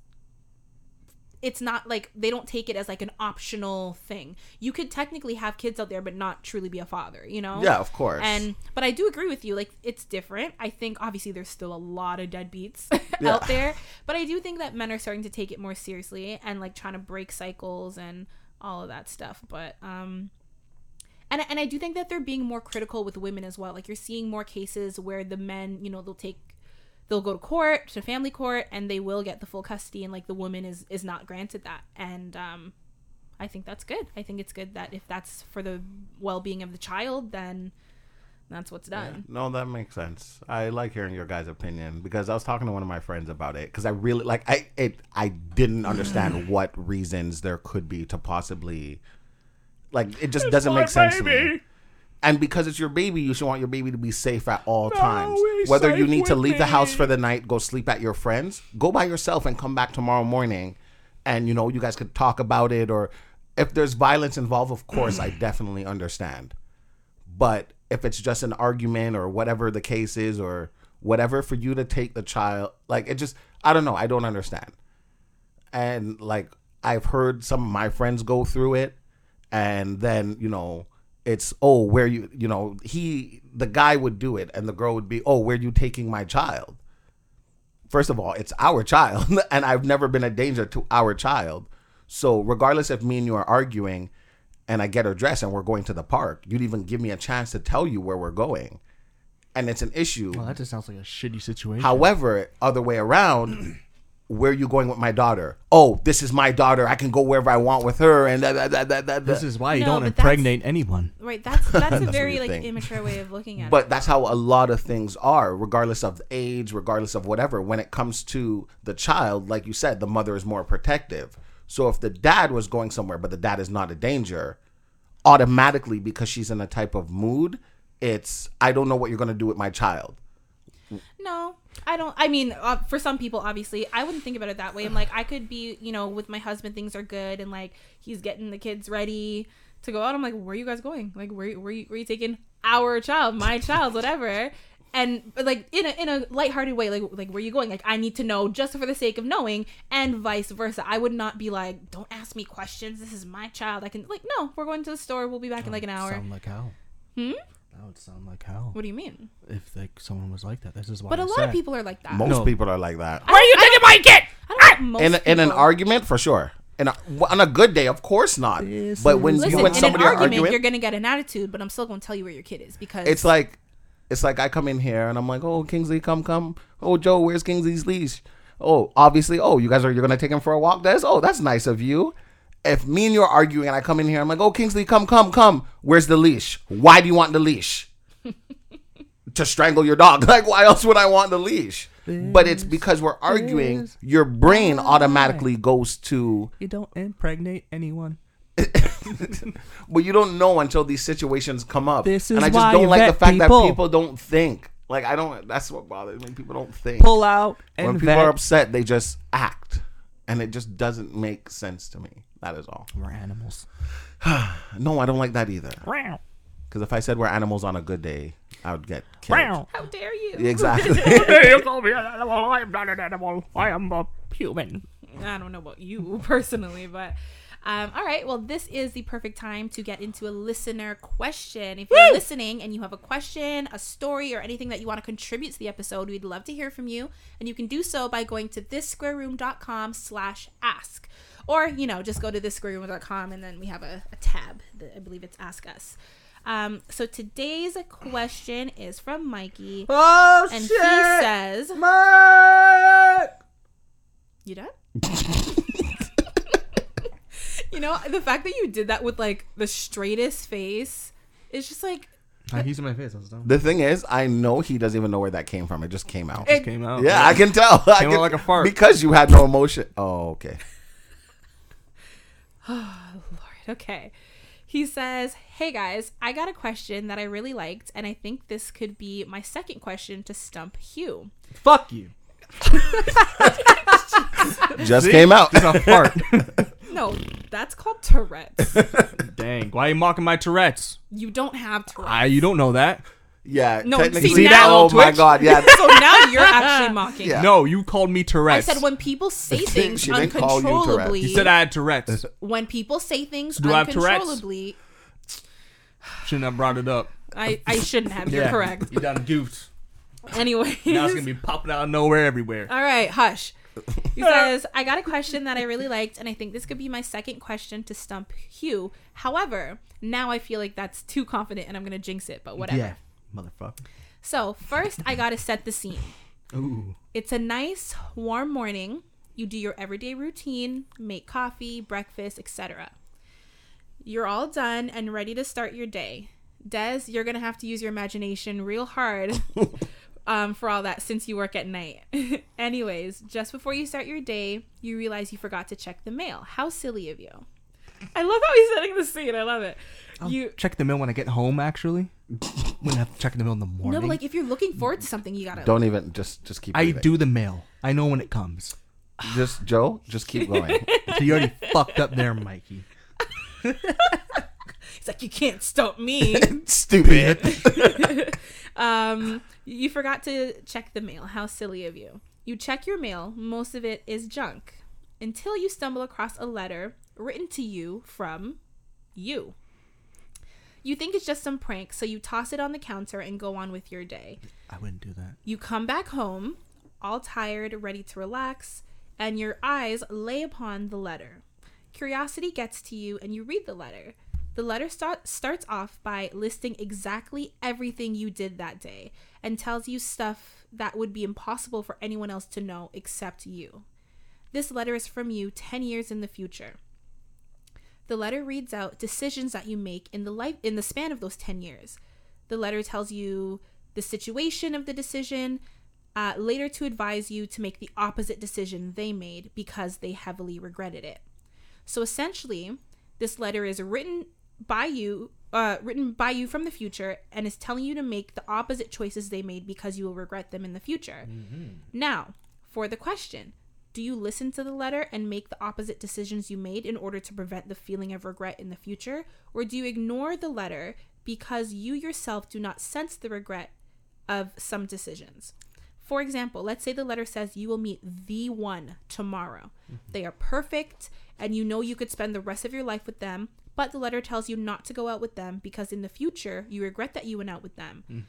it's not like they don't take it as like an optional thing you could technically have kids out there but not truly be a father you know Yeah, of course. and but I do agree with you. Like it's different. I think obviously there's still a lot of deadbeats Yeah. out there, but I do think that men are starting to take it more seriously and like trying to break cycles and all of that stuff. But um, and and I do think that they're being more critical with women as well. Like you're seeing more cases where the men, you know, they'll take they'll go to court to family court and they will get the full custody and like the woman is is not granted that. And um i think that's good. I think it's good that if that's for the well-being of the child then that's what's done. No, that makes sense. I like hearing your guys' opinion because I was talking to one of my friends about it because I really like I it I didn't understand what reasons there could be to possibly like it just doesn't make sense to me. And because it's your baby, you should want your baby to be safe at all times. Whether you need to leave the house for the night, go sleep at your friends, go by yourself and come back tomorrow morning and you know, you guys could talk about it or if there's violence involved, of course, I definitely understand. But if it's just an argument or whatever the case is or whatever for you to take the child, like it just I don't know, I don't understand. And like I've heard some of my friends go through it and then, you know, it's oh, where you you know, he the guy would do it and the girl would be, "Oh, where are you taking my child?" First of all, it's our child and I've never been a danger to our child. So, regardless if me and you are arguing and I get her dressed and we're going to the park, you'd even give me a chance to tell you where we're going. And it's an issue. Well, that just sounds like a shitty situation. However, other way around, where are you going with my daughter? Oh, this is my daughter. I can go wherever I want with her. And that, that, that, that, that. this is why you No, don't impregnate anyone. right that's that's a That's what very like think. immature way of looking at it But that's how a lot of things are, regardless of age, regardless of whatever. When it comes to the child, like you said, the mother is more protective. So if the dad was going somewhere, but the dad is not a danger, automatically because she's in a type of mood, it's I don't know what you're gonna do with my child. No, I don't. I mean, uh, for some people, obviously, I wouldn't think about it that way. I'm like, I could be, you know, with my husband, things are good, and like he's getting the kids ready to go out. I'm like, where are you guys going? Like, where where you, where you taking our child, my child, whatever? And but, like in a in a lighthearted way, like like where you going? Like I need to know just for the sake of knowing, and vice versa. I would not be like, don't ask me questions. This is my child. I can like, no, we're going to the store. We'll be back in like an hour. Sound like hell. Hmm? That would sound like hell. What do you mean? If like someone was like that, this is why. But a I'm lot of people are like that. Most No. people are like that. Where are you taking my kid? I don't know ah! In most in an people- argument, for sure. In a, on a good day, of course not. This But when Listen, you in and an somebody are argument, arguing, you're gonna get an attitude, but I'm still gonna tell you where your kid is because it's like it's like I come in here and I'm like, oh Kingsley, come come. Oh Joe, where's Kingsley's leash? Oh, obviously, oh you guys are you're gonna take him for a walk. That's oh that's nice of you. If me and you are arguing and I come in here, I'm like, oh Kingsley, come come come. Where's the leash? Why do you want the leash? to strangle your dog. Like why else would I want the leash? But it's because we're arguing. Your brain automatically goes to You don't impregnate anyone. but you don't know until these situations come up. This and is I just why don't like the fact people. that people don't think. Like I don't. That's what bothers me. People don't think. Pull out and when people vet. are upset, they just act, and it just doesn't make sense to me. That is all. We're animals. No, I don't like that either. Because if I said we're animals on a good day, I would get killed. How dare you? Exactly. you call me an animal. I am not an animal. I am a human. I don't know about you personally, but um, all right. Well, this is the perfect time to get into a listener question. If you're listening and you have a question, a story, or anything that you want to contribute to the episode, we'd love to hear from you. And you can do so by going to thissquareroom.com slash ask. Or, you know, just go to thissquareroom.com and then we have a, a tab. That I believe it's Ask Us. Um, so today's question is from Mikey. Oh And he says, Mark! You done? you know, the fact that you did that with like the straightest face is just like he's in my face. I was dumb. The thing is, I know he doesn't even know where that came from. It just came out. It- Came out. yeah, I can tell. I Came out can- like a fart. because you had no emotion. Oh, okay. Lord, okay. He says, Hey guys, I got a question that I really liked, and I think this could be my second question to stump Hugh. Fuck you. Just came out. It's a fart. No, that's called Tourette's. Dang. Why are you mocking my Tourette's? you don't have Tourette's. Ah, you don't know that. Yeah. No, technically- see, See that Oh on my god. Yeah. so now you're actually mocking. Yeah. No, you called me Tourette's. I said when people say She things didn't call you uncontrollably. you said I had Tourette's. when people say things Do I have uncontrollably, Shouldn't have brought it up. I, I shouldn't have. You're correct. You done goofed. Anyway. Now it's gonna be popping out of nowhere everywhere. All right, hush. He says, I got a question that I really liked, and I think this could be my second question to stump Hugh. However, now I feel like that's too confident and I'm going to jinx it, but whatever. Motherfucker. So, first, I got to set the scene. Ooh. It's a nice, warm morning. You do your everyday routine, make coffee, breakfast, etc. You're all done and ready to start your day. Des, you're to have to use your imagination real hard um, for all that since you work at night. Anyways, just before you start your day, you realize you forgot to check the mail. How silly of you. I love how he's setting the scene. I love it. You check the mail when I get home. Actually, when I have to check in the mail in the morning. No, but like if you're looking forward to something, you gotta. Don't even. Just just keep. I reading. do the mail. I know when it comes. Just Joe. Just keep going. So you already fucked up there, Mikey. It's like you can't stop me. Stupid. um, you forgot to check the mail. How silly of you. You check your mail. Most of it is junk until you stumble across a letter written to you from you. You think it's just some prank, so you toss it on the counter and go on with your day. I wouldn't do that. You come back home, all tired, ready to relax, and your eyes lay upon the letter. Curiosity gets to you, and you read the letter. The letter start, starts off by listing exactly everything you did that day and tells you stuff that would be impossible for anyone else to know except you. This letter is from you 10 years in the future. The letter reads out decisions that you make in the life in the span of those 10 years. The letter tells you the situation of the decision, uh, later to advise you to make the opposite decision they made because they heavily regretted it. So essentially, this letter is written by you, uh, written by you from the future, and is telling you to make the opposite choices they made because you will regret them in the future. Now, for the question. Do you listen to the letter and make the opposite decisions you made in order to prevent the feeling of regret in the future? Or do you ignore the letter because you yourself do not sense the regret of some decisions? For example, let's say the letter says you will meet the one tomorrow. Mm-hmm. They are perfect and you know you could spend the rest of your life with them, but the letter tells you not to go out with them because in the future you regret that you went out with them. Mm.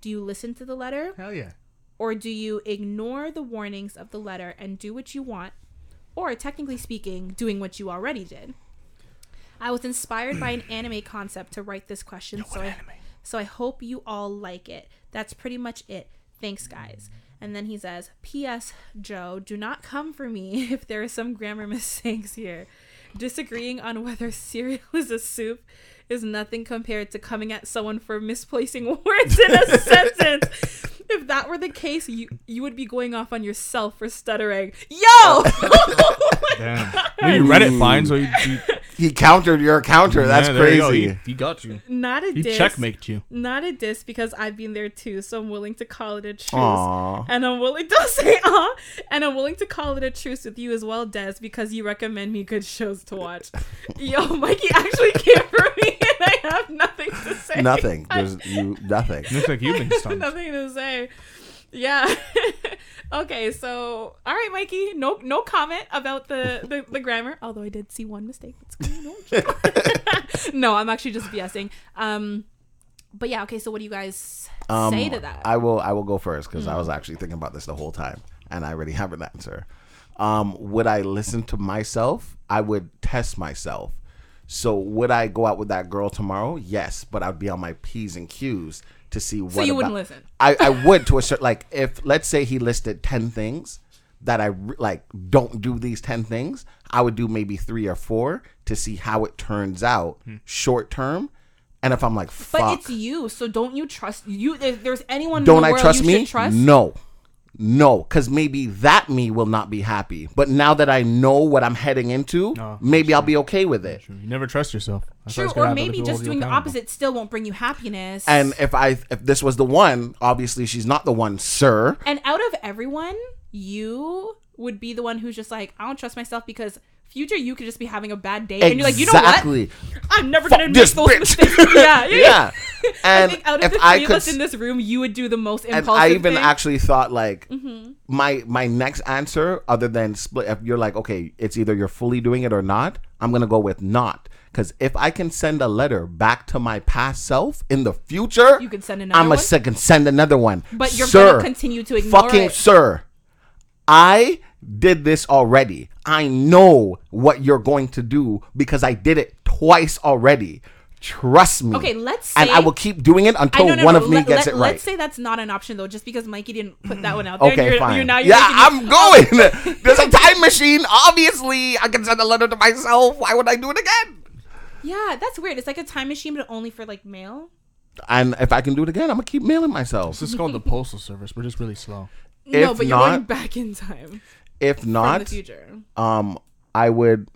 Do you listen to the letter? Hell yeah. Or do you ignore the warnings of the letter and do what you want? Or, technically speaking, doing what you already did? I was inspired by an anime concept to write this question, so I, so I hope you all like it. That's pretty much it. Thanks, guys. And then he says, P.S. Joe, do not come for me if there are some grammar mistakes here. Disagreeing on whether cereal is a soup is nothing compared to coming at someone for misplacing words in a sentence. If that were the case, you you would be going off on yourself for stuttering. Yo! Damn. Well, you read it fine, so you, you he countered your counter. That's Yeah, there you go. crazy. He, he got you. Not a He diss. checkmate you. Not a diss because I've been there too, so I'm willing to call it a truce. Aw. And I'm willing don't say ah, and I'm willing to call it a truce with you as well, Des, because you recommend me good shows to watch. Yo, Mikey actually came for me, and I have nothing to say. Nothing. There's you. Nothing. Looks like you've been stunned. nothing to say. Yeah. okay, so all right, Mikey. No, no comment about the the, the grammar. Although I did see one mistake. It's cool. No, no, I'm actually just BSing. Um, but yeah. Okay, so what do you guys Um, say to that? I will. I will go first because I Mm. was actually thinking about this the whole time, and I already have an answer. Um, would I listen to myself? I would test myself. So would I go out with that girl tomorrow? Yes, but I'd be on my p's and q's to see what. so you wouldn't listen. I, I would to a certain like if let's say he listed 10 things that I like don't do these 10 things I would do maybe 3 or 4 to see how it turns out hmm. short term and if I'm like Fuck, But it's you, so don't you trust you? If there's anyone in don't the I world trust you me should trust. no no cuz maybe that me will not be happy but now that I know what I'm heading into oh, No, maybe I'll be okay with it You never trust yourself. That's True, what's gonna or happen if maybe you just hold you doing the accountable. opposite still won't bring you happiness. and if I if this was the one obviously she's not the one sir And out of everyone, you would be the one who's just like, I don't trust myself because future you could just be having a bad day, and you're like, you know what? exactly I'm never Fuck gonna make this those bitch. mistakes. Yeah, yeah. yeah I and think out of if the I three of could us in this room, you would do the most and impulsive. I even thing. actually thought like Mm-hmm. my my next answer, other than split, if you're like, okay, it's either you're fully doing it or not, I'm gonna go with not. Because if I can send a letter back to my past self in the future, You can send another I'm a second send another one. But you're sir, gonna continue to ignore fucking it. sir. I did this already. I know what you're going to do because I did it twice already. Trust me. Okay, let's and I will keep doing it I until no, no, one no, of me let, gets let, it right. Let's say that's not an option though, just because Mikey didn't put that one out there. and Okay, you're, fine. You're now you're yeah, I'm going. There's a time machine. Obviously, I can send a letter to myself. Why would I do it again? Yeah, that's weird. It's like a time machine, but only for like mail. And if I can do it again, I'm gonna keep mailing myself. This is called the postal service. We're just really slow. no, If but you're not- going back in time If not, the future. um, I would,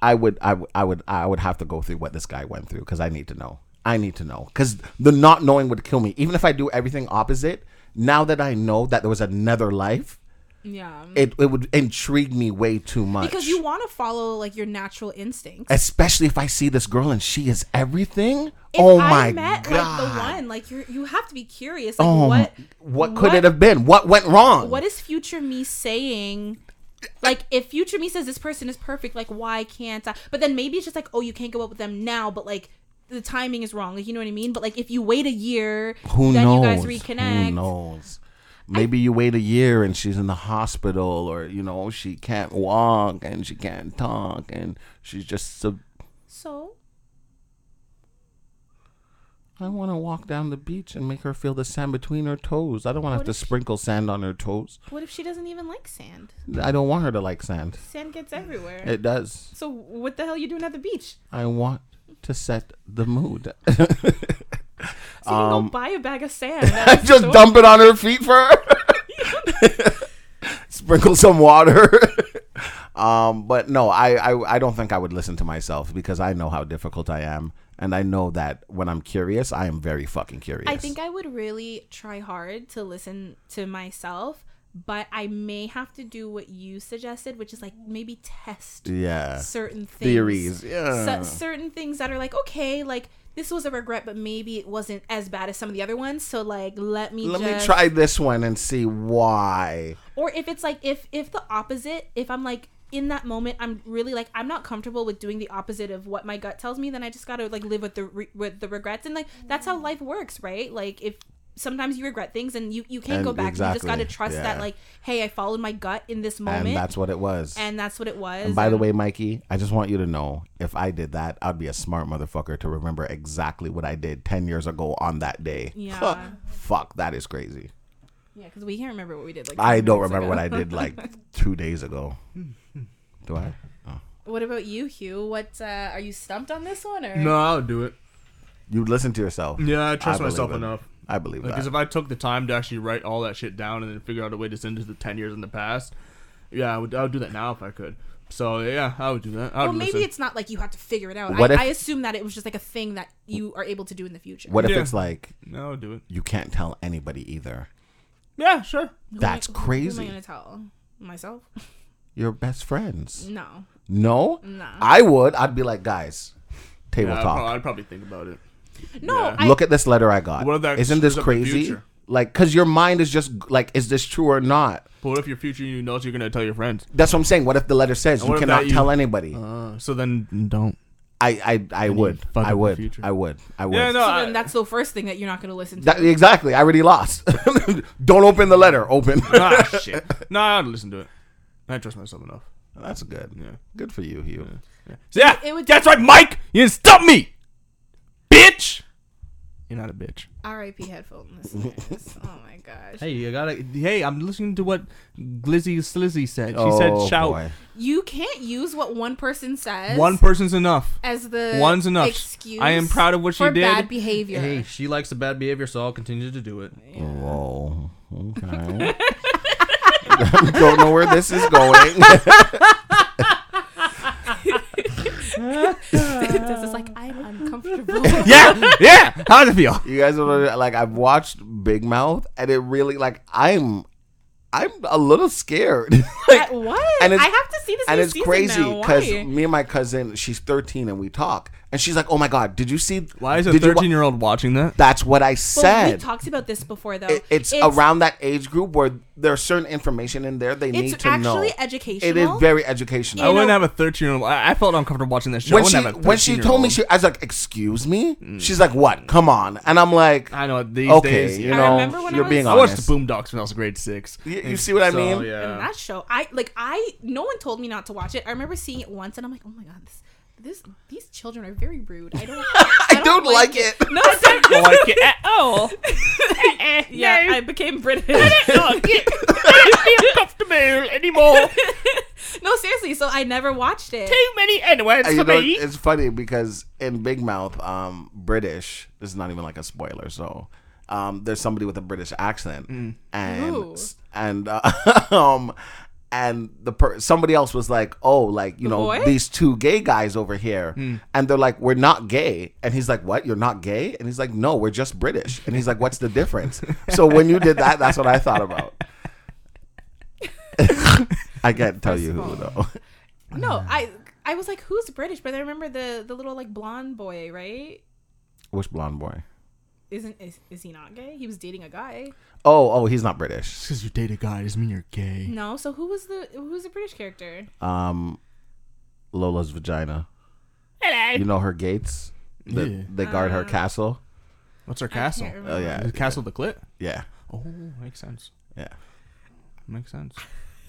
I would, I would, I would, I would have to go through what this guy went through because I need to know. I need to know because the not knowing would kill me. Even if I do everything opposite, now that I know that there was another life, Yeah. it it would intrigue me way too much. because you want to follow like your natural instincts. especially if I see this girl and she is everything. If oh I my met god! like the one, like you you have to be curious. Like Oh, what what could it have been? What went wrong? What is future me saying? Like if future me says this person is perfect, like why can't I? But then maybe it's just like, oh, you can't go out with them now, but like the timing is wrong. Like you know what I mean? But like if you wait a year, Who then knows? you guys reconnect. Who knows? Maybe you wait a year and she's in the hospital, or you know she can't walk and she can't talk, and she's just. So, So I want to walk down the beach and make her feel the sand between her toes. I don't want to have to sprinkle sand on her toes. what if she doesn't even like sand? I don't want her to like sand. Sand gets everywhere. It does. so what the hell are you doing at the beach? I want to set the mood. So you can Um, go buy a bag of sand. just store. dump it on her feet for her. Sprinkle some water. um, but no, I, I I don't think I would listen to myself because I know how difficult I am, and I know that when I'm curious, I am very fucking curious. I think I would really try hard to listen to myself, but I may have to do what you suggested, which is like maybe test yeah, certain things. theories. Yeah, certain things that are like, okay, like this was a regret, but maybe it wasn't as bad as some of the other ones. So like, let me let just me try this one and see why. or if it's like if if the opposite if i'm like in that moment i'm really like i'm not comfortable with doing the opposite of what my gut tells me then i just gotta like live with the re- with the regrets and like that's how life works right like if sometimes you regret things and you you can't And go back you just gotta trust yeah. that like hey i followed my gut in this moment And that's what it was. and that's what it was And by the way, Mikey, I just want you to know if I did that, I'd be a smart motherfucker to remember exactly what I did 10 years ago on that day. Yeah. Fuck, that is crazy. yeah because we can't remember what we did like I don't remember ago. what I did like two days ago. Do I? Oh. what about you hugh what uh are you stumped on this one or No, I'll do it. You listen to yourself. Yeah, I trust believe myself it. enough. I believe Because that. Because if I took the time to actually write all that shit down and then figure out a way to send it to the ten years in the past, yeah, I would. I would do that now if I could. So yeah, I would do that. I would well, maybe listen. it's not like you have to figure it out. What I, if- I assume that it was just like a thing that you are able to do in the future. what if Yeah. it's like No, I would do it. you can't tell anybody either? Yeah, sure. Who am I- That's who- Who am I gonna tell myself? Your best friends. No, No? Nah. I would. I'd be like, guys, table Yeah, I'd, talk. I'd probably think about it. No. Yeah. I, Look at this letter I got. What if that Isn't this screws up the crazy? future? Like, cause your mind is just like, is this true or not? But what if your future you knows you're gonna tell your friends? That's what I'm saying. What if the letter says what you if cannot that you- tell anybody? Uh, so then don't. I I I would. fuck up I the would. future. I would. I would. Yeah, no. So I- then that's the first thing that you're not going to listen to. That, exactly. I already lost. Don't open the letter. Open. ah, shit. No, I'd listen to it. I trust myself enough. That's good. Yeah. Good for you, Hugh. So yeah, It would- that's right, Mike. You didn't stop me, bitch. You're not a bitch. R.I.P. headphone listeners. oh my gosh. Hey, you gotta. Hey, I'm listening to what Glizzy Slizzy said. She Oh, said, "Shout." boy. You can't use what one person says. One person's enough. as the One's enough. Excuse I am proud of what she for did. bad behavior. Hey, she likes the bad behavior, so I'll continue to do it. Whoa. Okay. Don't know where this is going. this is like I'm uncomfortable. Yeah, yeah. How does it feel? you guys don't like I've watched Big Mouth and it really like I'm I'm a little scared. like, what? And it's- I have to see this. and it's crazy because me and my cousin, she's 13 and we talk, and she's like, "Oh my god, did you see? Why is a did you wa-" 13 year old watching that? That's what I Well, we said. talked about this before, though. It- it's, around that age group where there's certain information in there they It's need to know. actually educational. It is very educational. I wouldn't know- have a 13 year old. I I felt uncomfortable watching this show. I when she wouldn't have a when she 13-year-old. told me she, I was like, "Excuse me." She's like, "What? Come on!" And I'm like, I know these "Okay, days. you I know, remember when I you're was- being I watched honest." the Boondocks when I was grade six. You, you see what I So, mean? And Yeah. that show, I like. I no one told me not to watch it. I remember seeing it once, and I'm like, oh my god, this. This these children are very rude. I don't. I don't like it. No, I don't like it at all. yeah, I became British. don't feel comfortable anymore. no, seriously. So I never watched it. Too many N words for know, me. it's funny because in Big Mouth, um, British. This is not even like a spoiler. So, um, there's somebody with a British accent, Mm. and Ooh. and uh, um, and the per- somebody else was like, oh, like you The know boy? these two gay guys over here, Mm. and they're like, we're not gay, and he's like, what? You're not gay? And he's like, no, we're just British, and he's like, what's the difference? so when you did that, that's what I thought about. I can't tell First you who though. No, I I was like, who's British? But I remember the the little like blonde boy, right? Which blonde boy? Isn't is, is he not gay? He was dating a guy. Oh, oh, he's not British. because you date a guy doesn't mean you're gay. No, so who was the who's the British character? Um, Lola's vagina. Hello. You know her gates. The, Yeah. They guard her Uh, castle. What's her castle? Oh yeah, The castle the clit? yeah, Oh, makes sense. yeah. Makes sense.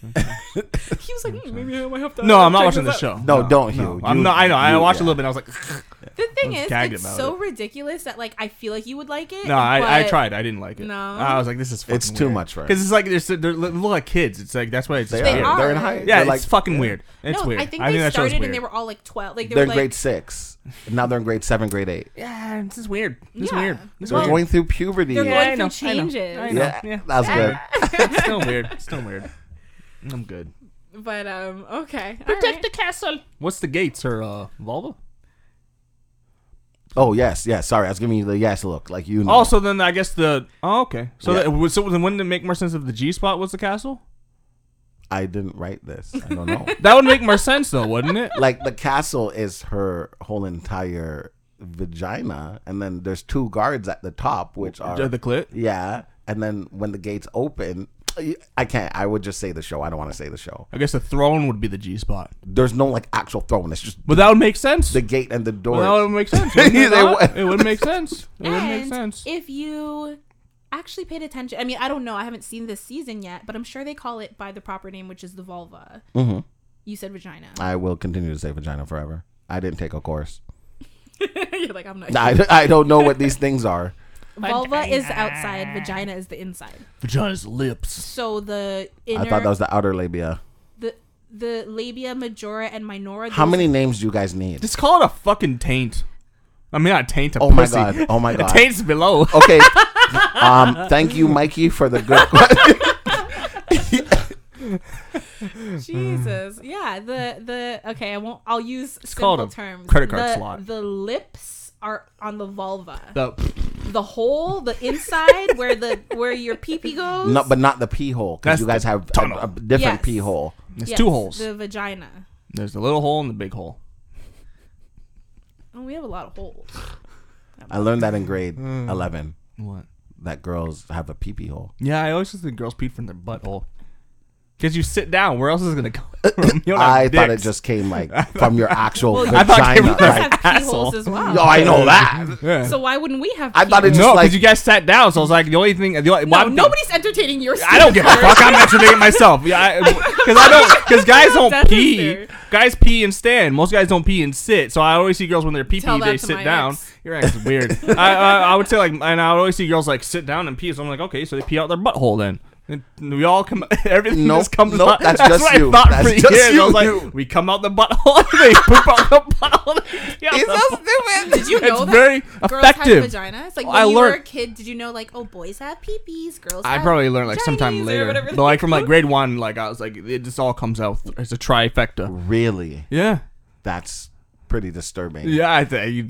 He was like, "Hmm, maybe I might have to. No, I'm not watching this this show. No, don't, Hugh. I'm You- not. I know. I you- watched a little bit. and I was like, The thing was is, gagged it's about so it. ridiculous that like I feel like you would like it. no, I, I but- tried. I didn't like it. No? I was like, this is. Fucking It's too much for. Because it's like they're, so- they're li- look like kids. It's like that's why it's. They, They are. They're in high. Yeah, they're it's like fucking weird. It's no, weird. I think they that show's started and weird. they were all like twelve. Like they They're were in like, grade six. Now they're in grade seven, grade eight. Yeah, this is weird. This Yeah. is weird. This is They're weird. going through puberty. they're Yeah, going I know, through I know, changes. I know. yeah, yeah. that's good. It's still weird. It's still weird. I'm good. But um, okay. all right. Protect the castle. What's the gates? Or uh, vulva? Oh yes, yes. Sorry, I was giving you the yes look, like you know. Also, then I guess the. Oh, okay. So, Yeah. that, so then wouldn't it make more sense if the G spot was the castle? I didn't write this. I don't know. That would make more sense, though, wouldn't it? like the castle is her whole entire vagina, and then there's two guards at the top, which are The, the clit. yeah. And then when the gates open, I can't. I would just say the show. I don't want to say the show. I guess the throne would be the G spot. There's no like actual throne. It's just But that would make sense. the gate and the door. well, that would make sense. wouldn't it, They not? would. it would make sense. It would make sense. if you actually paid attention, I mean, I don't know. I haven't seen this season yet, but I'm sure they call it by the proper name, which is the vulva. Mhm. You said vagina. I will continue to say vagina forever. I didn't take a course. You're like, I'm not. I, I don't know what these things are. Vulva is outside. Vagina is the inside. Vagina's lips. So the inner, I thought that was the outer labia. the the labia majora and minora. How those- many names do you guys need? Just call it a fucking taint. I mean, not taint. A Oh my pussy. God. Oh my A God. taint's below. Okay. um. Thank you, Mikey, for the good question. Jesus. Yeah. The the okay. I won't. I'll use It's simple called a terms. credit card the, slot. The lips are on the vulva. The, the hole, the inside where the where your pee pee goes. no, but not the pee hole because That's you guys the have a, a different Yes. pee hole. there's Yes, two holes. The vagina. There's the little hole and the big hole. Oh, we have a lot of holes. I learned that in grade hmm. eleven. What? that girls have a pee pee hole. Yeah, I always just think girls pee from their butthole. Because you sit down, where else is it gonna come from? You don't have I thought it just came like from your actual Well, vagina. I thought it came You from- like- have pee holes as well. no, I know that. Yeah. So why wouldn't we have? I thought it holes? just no, like- because you guys sat down, so I was like, the only thing, the only, No, why- nobody's entertaining your. I don't give a fuck. I'm entertaining myself. Yeah, because I, don't. Because guys don't pee. fair. Guys pee and stand. Most guys don't pee and sit. So I always see girls when they're pee pee, they sit down. ex. Your ex is weird. I, I I would say like, and I would always see girls like sit down and pee. So I'm like, okay, so they pee out their butthole then. And we all come. Everything Nope, just comes nope, out. that's just what you. I thought That's for just years. I you. was like, we come out the butthole. they poop out the butthole. Yeah, It's so stupid. Did you know It's that very girls have effective. vaginas? Like when I you were a kid, did you know like oh boys have peepees, girls? I have probably learned like sometime later, but like from like grade one, like I was like, it just all comes out. It's a trifecta. Really, Yeah. that's pretty disturbing. Yeah, I think you,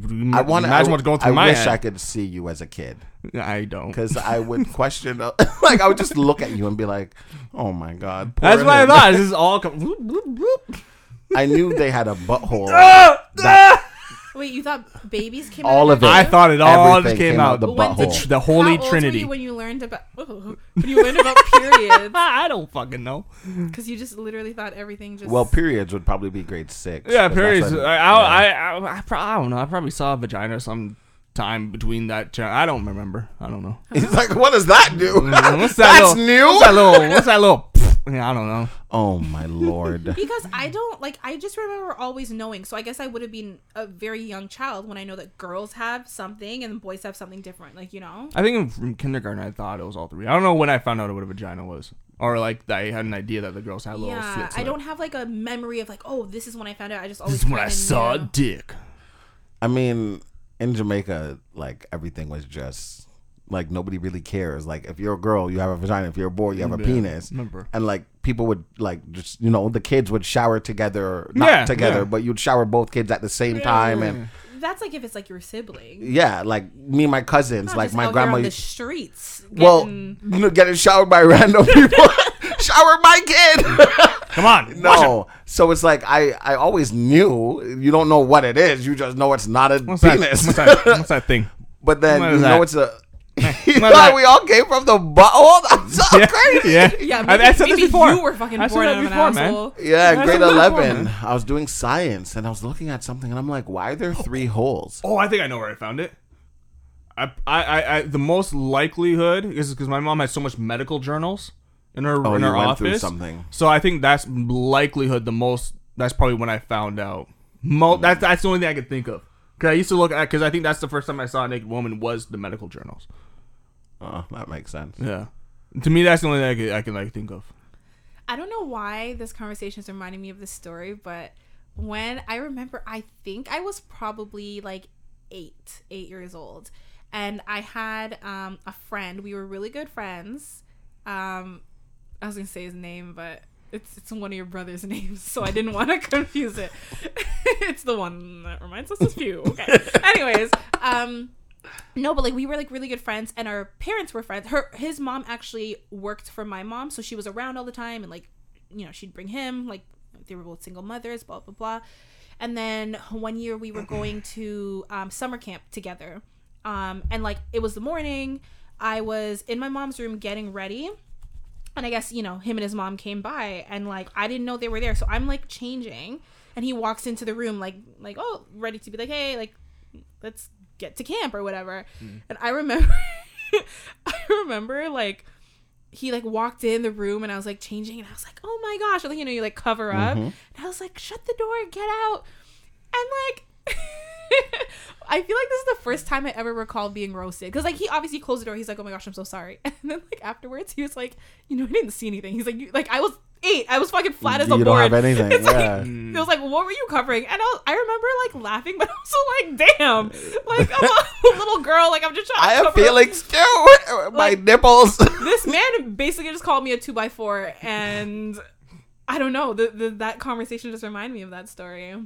you, I want to imagine what's going through I my wish head. I could see you as a kid I don't. because I would question. uh, like I would just look at you and be like, "Oh my god." That's what I him." thought. This is all. Com-. I knew they had a butthole. Ah! that Wait, you thought babies came out? All out of it. I thought it all Everything just came, came out. out the But when did butthole. you- The, the holy how old were trinity. you when you learned about oh, when you learned about periods? I don't fucking know. Because you just literally thought everything just. well, periods would probably be grade six. Yeah, 'cause that's periods. when- I, yeah. I, I, I, I, pro- I don't know. I probably saw a vagina some time between that. Ch- I don't remember. I don't know. He's like, "What does that do?" What's that That's little, new. What's that little? What's that little? Yeah, I don't know. Oh my lord. because I don't like. I just remember always knowing. So I guess I would have been a very young child when I know that girls have something and boys have something different. Like you know. I think from kindergarten I thought it was all three. I don't know when I found out what a vagina was, or like I had an idea that the girls had little Yeah, slits. I don't have like a memory of like, oh, this is when I found out. I just always. This is when I kinda saw a dick. I mean, in Jamaica, like everything was just like nobody really cares. Like if you're a girl, you have a vagina. If you're a boy, you have a Yeah, penis. remember. And like people would like just you know the kids would shower together, not Yeah, together, yeah. but you'd shower both kids at the same time. And That's like if it's like your sibling. yeah, like me and my cousins, Not like just my out there grandma. on the streets. well, getting- you know, getting showered by random people. Shower my kid. Come on, no, so it's like I I always knew. You don't know what it is. You just know it's not a What's that? penis. What's that? What's that thing? But then you is know that? it's a. you thought is we all came from the butthole? That's so Yeah, crazy. yeah. yeah, I- maybe, I said this before. you were fucking I born that out of an man. asshole. Yeah, That's grade what I'm for, eleven. man. I was doing science and I was looking at something and I'm like, why are there three holes? Oh, I think I know where I found it. I, I, I, I the most likelihood is because my mom has so much medical journals in her Oh, in her office. something. So I think that's likelihood the most. That's probably when I found out. Mo- Hmm. that's that's the only thing I could think of. Cause I used to look at because I think that's the first time I saw a naked woman was the medical journals. Oh, that makes sense. Yeah, to me that's the only thing I can, I can like think of. I don't know why this conversation is reminding me of this story, but when I remember, I think I was probably like eight, eight years old, and I had um, a friend. We were really good friends. Um, I was gonna say his name, but it's it's one of your brother's names, so I didn't want to confuse it. it's the one that reminds us of you. Okay. Anyways, um, no, but like we were like really good friends, and our parents were friends. Her his mom actually worked for my mom, so she was around all the time, and like you know she'd bring him. Like they were both single mothers, blah blah blah. And then one year we were going to um, summer camp together, um, and like it was the morning. I was in my mom's room getting ready, and I guess you know him and his mom came by, and like I didn't know they were there, so I'm like changing, and he walks into the room like like oh ready to be like hey like let's get to camp or whatever. Hmm. And I remember I remember like he like walked in the room and I was like changing and I was like, oh my gosh. Think you know you like cover up. Mm-hmm. And I was like, shut the door, get out. And like I feel like this is the first time I ever recall being roasted. Because like he obviously closed the door. He's like, oh my gosh, I'm so sorry. And then like afterwards he was like, you know, I didn't see anything. He's like, you, like I was eight. I was fucking flat as a you board. don't have anything. It's yeah. like it was like, what were you covering? And I, was, I remember like laughing, but also like, damn, like I'm a little girl, like I'm just trying. I to have feelings too. My Like- nipples. This man basically just called me a two by four, and I don't know. The, the that conversation just reminded me of that story.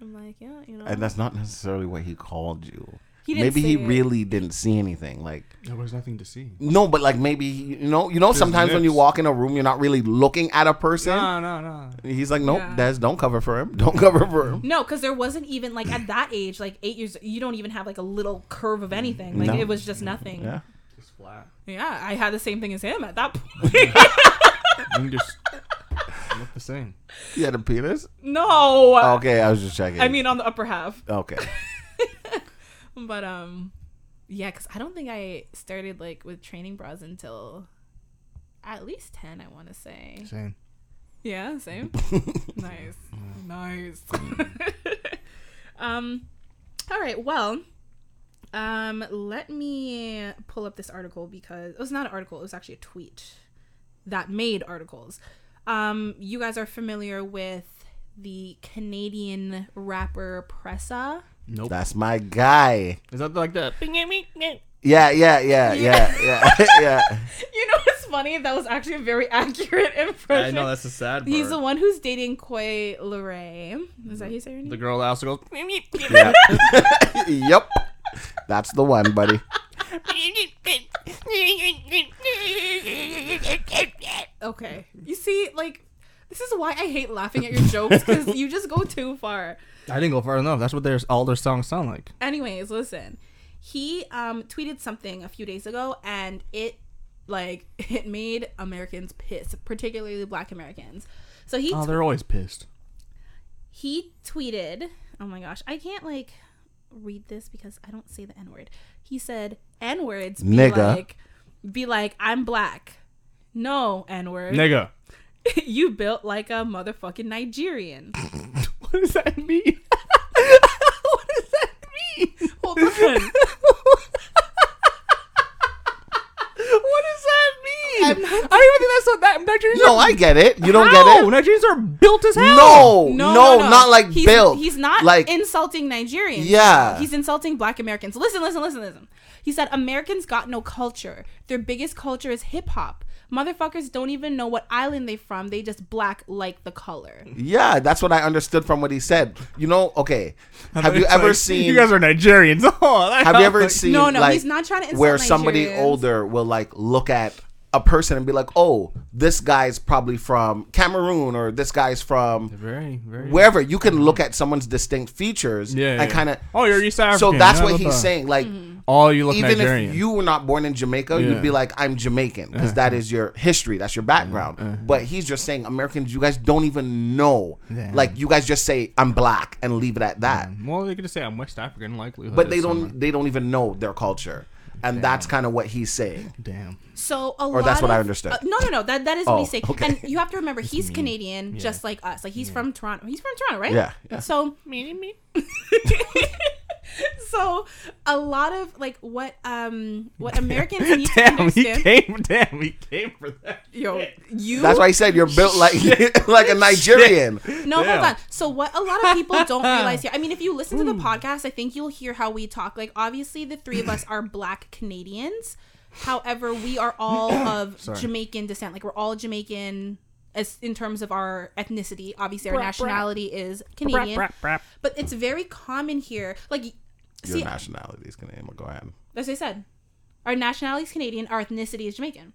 I'm like, yeah, you know. and that's not necessarily what he called you. He maybe he it. really didn't see anything. Like There was nothing to see. no, but like maybe you know, you know, sometimes when you walk in a room, you're not really looking at a person. No, no, no. He's like, nope, Yeah. Des, don't cover for him. Don't cover for him. No, because there wasn't even like at that age, like eight years, you don't even have like a little curve of anything. Like No. it was just nothing. Yeah. Just flat. Yeah, I had the same thing as him at that point. You just look the same. You had a penis? no, Okay, I was just checking. I mean on the upper half. okay. But um, yeah, because I don't think I started like with training bras until at least ten. I want to say. Same. Yeah, same. nice, nice. um, all right. Well, um, let me pull up this article because it was not an article. It was actually a tweet that made articles. Um, you guys are familiar with the Canadian rapper Pressa? Nope. That's my guy. Is that like that? Yeah, yeah, yeah, yeah, yeah, yeah. You know what's funny? That was actually a very accurate impression. I know that's a sad part. He's the one who's dating Coi Leray. Is that how you say her name? The girl that also goes. yeah. yep. That's the one, buddy. Okay. You see, like, this is why I hate laughing at your jokes because you just go too far. I didn't go far enough. That's what their all their songs sound like. Anyways, listen. He um tweeted something a few days ago and it like it made Americans pissed, particularly black Americans. So he Oh, they're always pissed. he tweeted, "Oh my gosh, I can't like read this because I don't say the N-word." He said, "N-words be Nigga. like be like I'm black." No, N-word. Nigga. you built like a motherfucking Nigerian. What does that mean? what does that mean? Hold on. what does that mean? I'm not- I don't even think that's what that Nigerians No, are. I get it. You don't How? get it. Nigerians are built as hell. No, No, no, no, no. not like he's, built. He's not like insulting Nigerians. Yeah. He's insulting black Americans. Listen, listen, listen, listen. He said Americans got no culture. Their biggest culture is hip hop. Motherfuckers don't even know what island they from. They just black like the color. Yeah, that's what I understood from what he said. You know, okay. Have you ever like, seen? You guys are Nigerians. Oh, have you ever like- seen? No, no, like, he's not trying to insult where somebody Nigerians. older will like look at a person and be like, "Oh, this guy's probably from Cameroon or this guy's from Very, very. wherever." You can look at someone's distinct features Yeah, and yeah. kind of. Oh, you're East African. So that's yeah, what he's blah. saying. Like, mm-hmm. Oh, you look even Nigerian. if you were not born in Jamaica, Yeah. you'd be like, "I'm Jamaican," because that is your history, that's your background. But he's just saying, Americans, you guys don't even know. Yeah. Like, you guys just say, "I'm black" and leave it at that. well, they could just say I'm West African, likely. But they don't. They don't even know their culture, and that's kind of what he's saying. Damn. So a Or that's lot what I of- understood. uh, no, no, no. That that is what Oh, he's saying. okay. And you have to remember, he's Canadian, just like us. Like he's from Toronto. He's from Toronto, right? Yeah, yeah. So me, me. so a lot of like what um what Americans need to Damn, he came. Damn, he came for that. Yo, you. That's why he said you're built like like a Nigerian. No, Damn. hold on. So what a lot of people don't realize here. I mean, if you listen to the podcast, I think you'll hear how we talk. Like obviously the three of us are black Canadians. However, we are all of Jamaican descent. Like we're all Jamaican as in terms of our ethnicity. Obviously our nationality is Canadian. But it's very common here. Like Your see nationality is Canadian. but Go ahead. as I said, our nationality is Canadian, our ethnicity is Jamaican.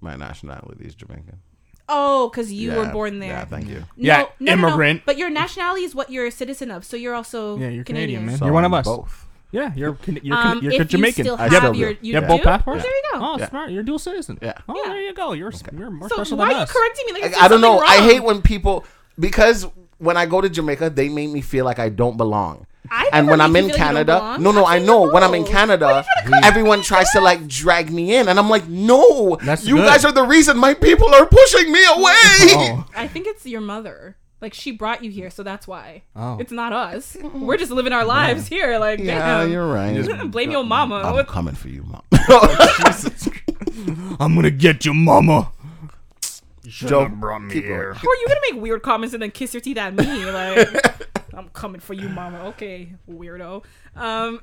My nationality is Jamaican. Oh, because you were born there. Yeah, thank you. No, Yeah, no, no, no. immigrant. But your nationality is what you're a citizen of, so you're also Yeah, you're Canadian, man. So You're one of us. Both. Yeah, you're Can- you're, Um, Can- you're if Jamaican. you still I have still your, you You have both passports? There you go. Oh, Yeah. smart. You're a dual citizen. Yeah. Oh, Yeah. there you go. You're you're more So special why than are you us. correcting me? Like Like, I, I don't know. I hate when people because when I go to Jamaica, they make me feel like I don't belong. I and when I'm in feel like Canada, no, no, I I know. When I'm in Canada, everyone tries to like drag me in, and I'm like, no, That's you good. guys are the reason my people are pushing me away. Oh. I think it's your mother. Like she brought you here, so that's why. Oh. It's not us. We're just living our lives here. Like, Yeah, damn. you're right. Blame your mama. I'm What- coming for you, mom. I'm gonna get you, mama. You should Joe, have brought me here. How are you gonna make weird comments and then kiss your teeth at me? Like, I'm coming for you, mama. Okay, weirdo. Um,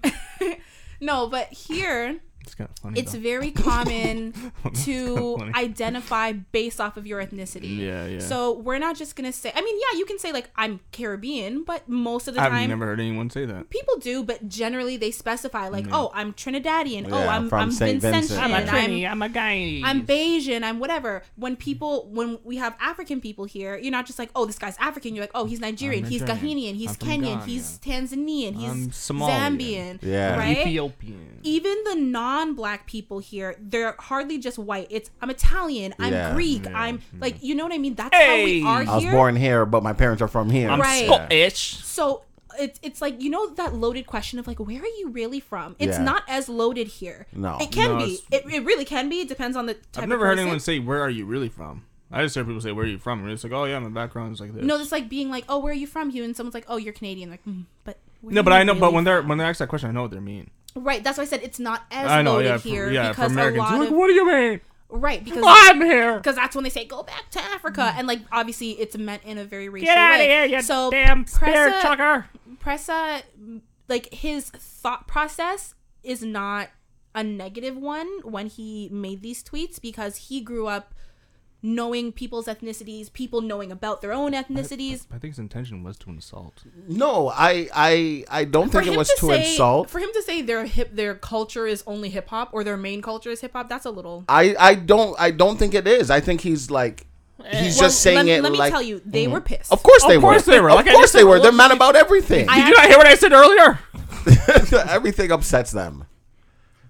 no, but here It's kind of funny. it's though. very common to kinda identify based off of your ethnicity. Yeah, yeah. So we're not just gonna say. I mean, yeah, you can say like I'm Caribbean, but most of the time I've never heard anyone say that. people do. But generally, they specify like, oh, I'm Trinidadian. oh, I'm from I'm Saint Vincentian. Vincent. I'm a I'm, I'm a guy. I'm Bajan. I'm whatever. When people, when we have African people here, you're not just like, oh, this guy's African. You're like, oh, he's Nigerian. I'm He's Nigerian. Ghanaian. He's I'm Kenyan. Ghana. He's Tanzanian. He's I'm Zambian. Yeah. Right. Ethiopian. Even the non-black people here, they're hardly just white. It's I'm Italian. I'm Yeah. Greek. Yeah. I'm like, you know what I mean? That's Hey! how we are I was here. born here, but my parents are from here. I'm Right. Scottish. So it's it's like you know that loaded question of like where are you really from? It's Yeah. not as loaded here. No. it can No, be. It, it really can be. It depends on the. Type I've never of heard anyone say, "Where are you really from?" I just heard people say, "Where are you from?" And it's like, "Oh yeah, my background is like this." No, it's like being like, oh, where are you from? You and someone's like, oh, you're Canadian. Like, mm, but no, but I know. But when they're from? when they ask that question, I know what they mean. Right, that's why I said it's not as I know, loaded yeah, for, here yeah, for because a lot like, of what do you mean? right because I'm here. because that's when they say go back to Africa mm. and like obviously it's meant in a very racial Get out of way. here, you so damn Pressa- chucker. Pressa, like his thought process is not a negative one when he made these tweets because he grew up knowing people's ethnicities, people knowing about their own ethnicities. I think his intention was to insult. No, I I I don't For think it was to, say, insult. For him to say their hip, their culture is only hip hop or their main culture is hip hop, that's a little. I I don't I don't think it is. I think he's like eh, he's Well, just saying let, it let me like tell you, they mm-hmm. were pissed. Of course they Of they course were. they were. Like of course they were. They're mad about everything. I- Did you not hear what I said earlier? everything upsets them.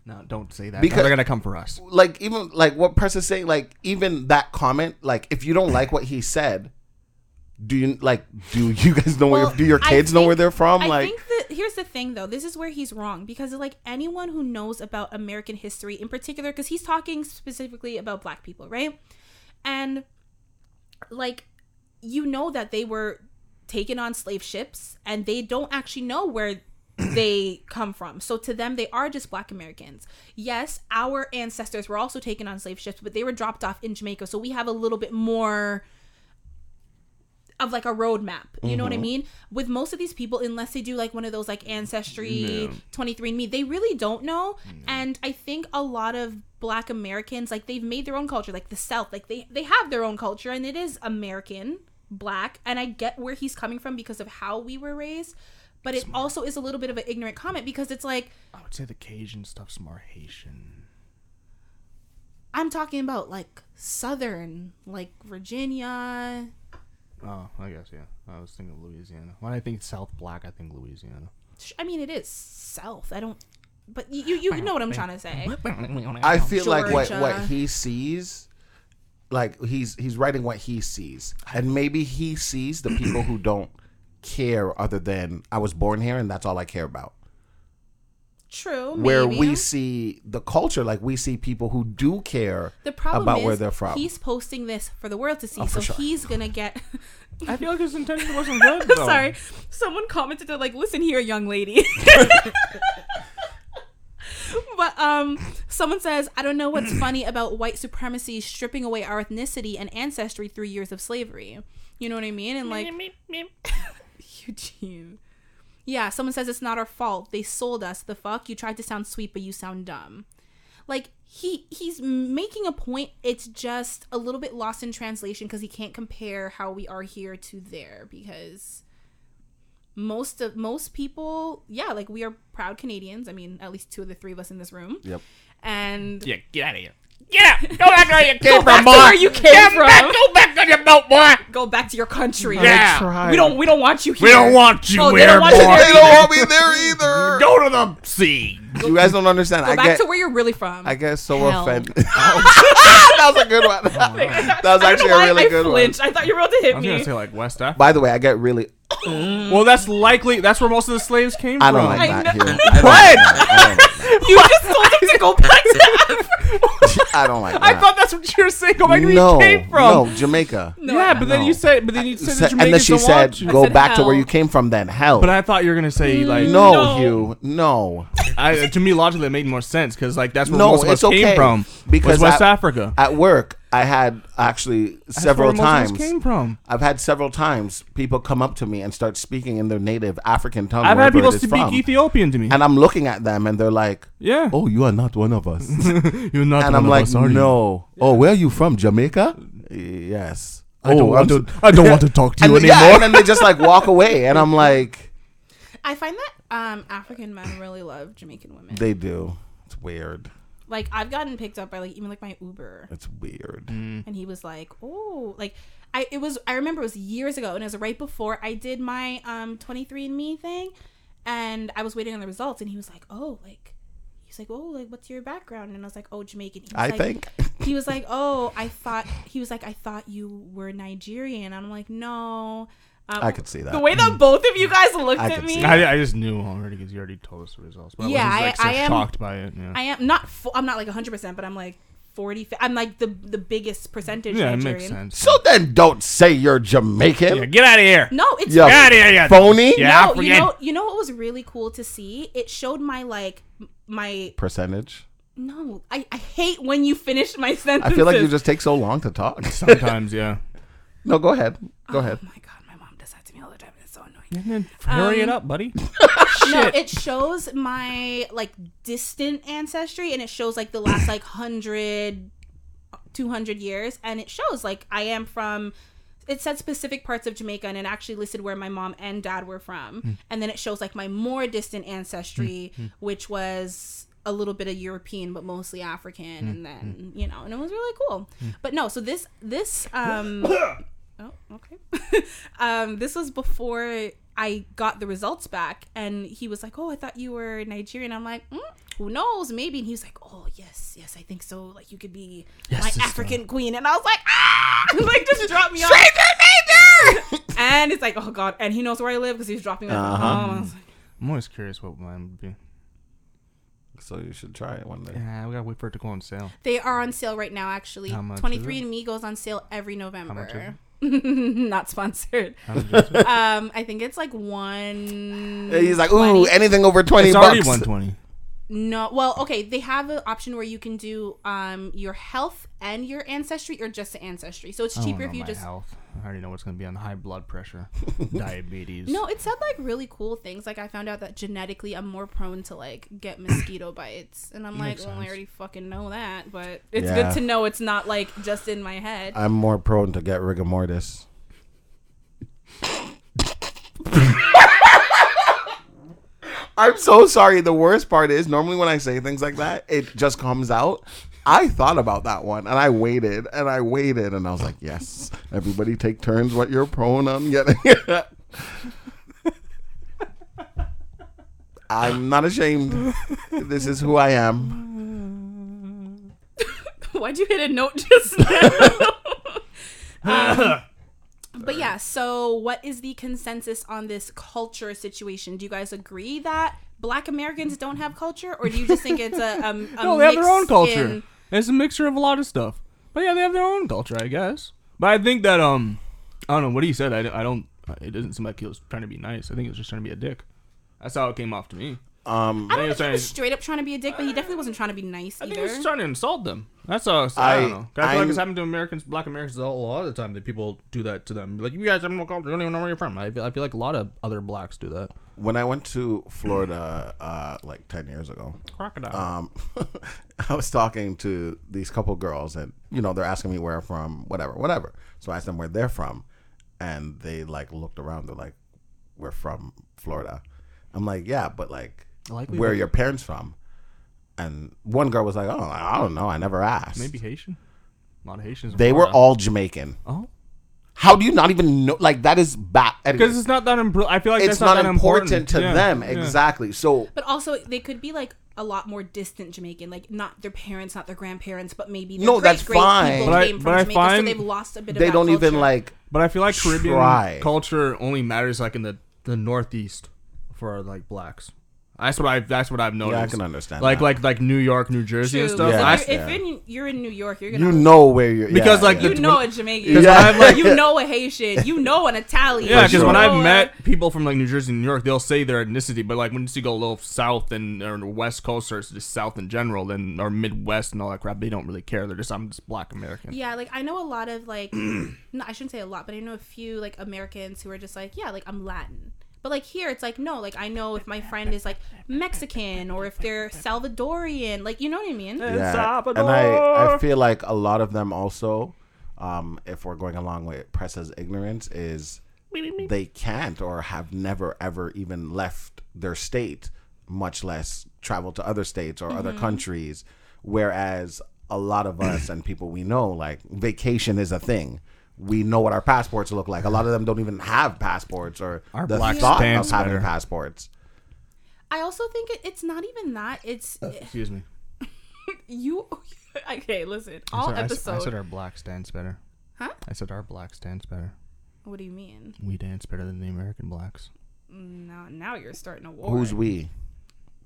No, don't say that. Because- Because they're gonna come for us. Like even like what Press is saying, like even that comment, like if you don't like what he said, do you like do you guys know Well, where do your I kids know where they're from? I like think that here's the thing though. This is where he's wrong because like anyone who knows about American history in particular, because he's talking specifically about black people, right? And like you know that they were taken on slave ships and they don't actually know where they come from. So to them they are just black Americans. Yes, our ancestors were also taken on slave ships, but they were dropped off in Jamaica. So we have a little bit more of like a roadmap. You know what I mm-hmm. mean? With most of these people, unless they do like one of those like ancestry No. 23andMe, they really don't know. Mm-hmm. And I think a lot of black Americans, like they've made their own culture, like the South, like they, they have their own culture and it is American black. And I get where he's coming from because of how we were raised. But it also is a little bit of an ignorant comment because it's like, I would say the Cajun stuff's more Haitian. I'm talking about like Southern, like Virginia. Oh, I guess yeah. I was thinking of Louisiana. When I think South Black, I think Louisiana. I mean, it is South. I don't, but you, you, you know what I'm trying to say. I feel like what what he sees, like he's he's writing what he sees, and maybe he sees the people who don't care other than I was born here and that's all I care about. True. Where maybe. we see the culture, like we see people who do care The problem about is where they're from. he's posting this for the world to see, Oh, so sure. he's gonna get. I feel like his intention wasn't good. Though. Sorry, someone commented they're like, "Listen here, young lady." but um, someone says, "I don't know what's funny about white supremacy stripping away our ethnicity and ancestry through years of slavery." You know what I mean? And like, Eugene. Yeah, someone says it's not our fault. They sold us. The fuck? You tried to sound sweet, but you sound dumb. Like he he's making a point. It's just a little bit lost in translation because he can't compare how we are here to there because most of most people, yeah, like we are proud Canadians. I mean, at least two of the three of us in this room. Yep. And Yeah, get out of here. Yeah, go back where you came Go back from, to where you came Get from. Back, go back on your boat, boy. go back to your country. Yeah. tried. We don't we don't want you here. We don't want you Oh, they here, don't want you boy. there They don't want me there either. Go to the sea. You guys don't understand. Go I back get to where you're really from. I get so Hell. offended. that was a good one. Oh, that was I actually don't know a why really I good flinched. I thought you were about to hit I was me. gonna say like West Africa. By the way, I get really. Mm. Well, that's likely. That's where most of the slaves came I from. don't like I that know. here. Don't What? like that. I don't like that. you just told him to go back to Africa. I don't like that. I thought that's what you were saying. Go back to where no, you came from. no, Jamaica. No, yeah, I- but then you said, but then you said, Said- and then she said, want "Go said back to where you came from." Then hell. But I thought you were gonna say like no, No. Hugh, no. I, to me logically it made more sense because like that's where No, most of us okay came from because was West I- Africa. At work, I had actually That's several where most of this times. came from. I've had several times people come up to me and start speaking in their native African tongue. I've had wherever people it is speak from. Ethiopian to me. and I'm looking at them and they're like, yeah. "Oh, you are not one of us." You're not and one I'm of like, us, are you? "No." Oh, where are you from? Jamaica? Yes. I don't oh, want I'm to. I don't want to talk to and you yeah, anymore. and then they just like walk away, and I'm like, I find that um, African men really love Jamaican women. they do. It's weird. Like I've gotten picked up by like even like my Uber, It's weird. Mm. and he was like, "Oh, like I it was I remember it was years ago, and it was right before I did my um 23andMe thing, and I was waiting on the results, and he was like, "Oh, like." He's like, oh, like, what's your background? And I was like, oh, Jamaican. He was I like, think. he was like, "Oh, I thought." He was like, "I thought you were Nigerian." I'm like, "No." Um, I could see that. the way that both of you guys looked I at could me. see I, I just knew already because you already told us the results. But Yeah, I wasn't like, I- so I am- shocked by it. Yeah, I am not. Fu- I'm not like 100, percent but I'm like 40. fi- I'm like the the biggest percentage. yeah it Nigerian. makes sense. so then, don't say you're Jamaican. yeah, get out of here. No, it's Yeah. Get out of here, yeah. Phony Yeah. no. You African. know, you know what was really cool to see? It showed my like m- my percentage. no. I, I hate when you finish my sentence. I feel like you just take so long to talk. Sometimes, yeah. no, go ahead. Go ahead. Oh my god, Mm-hmm. hurry it Um, up, buddy. No, it shows my like distant ancestry and it shows like the last like 100 200 years and it shows like I am from it said specific parts of Jamaica and it actually listed where my mom and dad were from. Hmm. And then it shows like my more distant ancestry hmm. Hmm. which was a little bit of European but mostly African and then, you know, and it was really cool. But no, so this this um Oh, okay. um, this was before I got the results back, and he was like, "Oh, I thought you were Nigerian." I'm like, mm, "Who knows? Maybe." And he was like, "Oh, yes, yes, I think so. Like, you could be my sister. African queen." And I was like, "Ah!" like, just drop me off. Stranger danger. and it's like, "Oh God!" And he knows where I live because he's dropping me off. Uh-huh. at home. I was like, I'm always curious what mine would be. So you should try it one day. Yeah, we gotta wait for it to go on sale. They are on sale right now. Actually, How much is it? And Me goes on sale every November. Much is Not sponsored. How much is it? Um, I think it's like one. He's like, ooh, 20. anything over twenty It's already bucks. 120. No, well, okay. They have an option where you can do um your health and your ancestry, or just the ancestry. So it's I don't cheaper know if you my just. health. I already know what's gonna be on high blood pressure, diabetes. No, it said like really cool things. Like I found out that genetically I'm more prone to like get mosquito bites, and I'm like, Makes well, I sense. already fucking know that, but it's Yeah. good to know it's not like just in my head. I'm more prone to get rigor mortis. I'm so sorry. The worst part is normally when I say things like that, it just comes out. I thought about that one and I waited and I waited and I was like, yes, everybody take turns what you're prone on getting. I'm not ashamed. This is who I am. Why'd you hit a note just now? Um, but yeah, so what is the consensus on this culture situation? Do you guys agree that Black Americans don't have culture, or do you just think it's a, um, a no, they have their own culture. in- It's a mixture of a lot of stuff. But yeah, they have their own culture, I guess. But I think that um, I don't know what he said. I, I don't. It doesn't seem like he was trying to be nice. I think he was just trying to be a dick. That's how it came off to me. Um, I don't know if he was straight up trying to be a dick, but he definitely wasn't trying to be nice I think either. he was trying to insult them. That's how. I, I- don't know. I feel like I'm- it's happened to Americans, Black Americans. a lot of the time that people do that to them. Like you guys have no culture, you don't even know where you're from. I feel, I feel like a lot of other blacks do that. when I went to Florida uh, like 10 years ago, Crocodile. um, I was talking to these couple girls, and you know they're asking me where I'm from, whatever, whatever. So I asked them where they're from, and they like looked around. They're like, "We're from Florida." I'm like, "Yeah, but like, Like where are your parents from?" And one girl was like, "Oh, I don't know. I never asked." Maybe Haitian. A lot of Haitians. they were all Jamaican. Oh. How do you not even know? Like that is bad. Because it's not that important. I feel like it's that's not, not that important to Yeah, them yeah. exactly. So But also, they could be like a lot more distant Jamaican, like not their parents, not their grandparents, but maybe their No, great, that's great fine. people But I- came but from I Jamaica, so find they've lost a bit of they don't even like But I feel like Caribbean Try. culture only matters like in the, the northeast for like blacks. That's what I. That's what I've noticed. Yeah, I can understand. Like that. like like New York, New Jersey, and stuff. Yeah. If, you're, Yeah. if in, you're in New York, you're gonna you know where you're Because, like, yeah. you know a Jamaican, Yeah. I've, like- you know a Haitian, you know an Italian. Yeah, because sure. when I've met people from like New Jersey and New York, they'll say their ethnicity, but like when you go a little south and or West Coast or just South in general, then or Midwest and all that crap, they don't really care. They're just I'm just Black American. Yeah, like I know a lot of like, no, I shouldn't say a lot, but I know a few like Americans who are just like, yeah, like I'm Latin. But like here, it's like no, like I know if my friend is like Mexican or if they're Salvadorian, like you know what I mean? yeah. and I I feel like a lot of them also, um, if we're going along with Pressa's ignorance, is they can't or have never ever even left their state, much less travel to other states or other countries. Whereas a lot of us and people we know, like vacation is a thing. We know what our passports look like. A lot of them don't even have passports or Our the black thought of stamps having better. passports. I also think it, it's not even that. It's uh, Excuse me. you. Okay, listen. All I said, episode. I, I said our black stance better. Huh? I said our black stance better. what do you mean? We dance better than the American blacks. Mm, now, now you're starting a war. Who's we?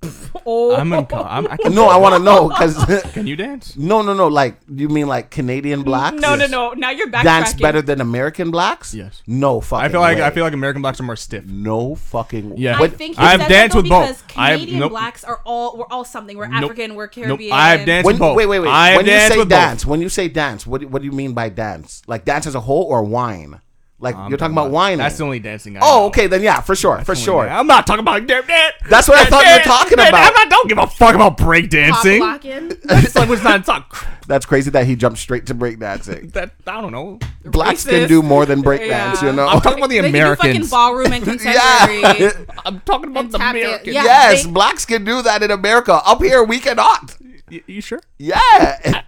Oh, I'm, in, I'm I can, No, I want to know because Can you dance? no, no, no. Like you mean like Canadian blacks? no, no, no. Now you're backtracking. Dance better than American blacks? Yes. No fucking. I feel like way. I feel like American blacks are more stiff. no fucking. Yeah. I What- think he I've said danced with though both. because I've- Canadian nope. blacks are all we're all something. We're Nope. African. We're Nope. Caribbean. I've danced when, with both. wait, wait, wait. I have when you say dance, both. when you say dance, what what do you mean by dance? Like dance as a whole or wine? Like I'm you're talking about wine. That's the only dancing. I Oh, know. okay, then yeah, for sure, for sure. that. I'm not talking about dance. That's what I thought you were talking about. I'm not. Don't give a fuck about Pop breakdancing. locking. Like it's not. It's not. That's crazy that he jumped straight to breakdancing. That I don't know. Blacks Racist. can do more than breakdance, Yeah. you know. I'm talking about the They can do fucking Americans. ballroom and contemporary. yeah. I'm talking about And the. Americans. Yeah. yes, they- blacks can do that in America. Up here, we cannot. Y- you sure? Yeah.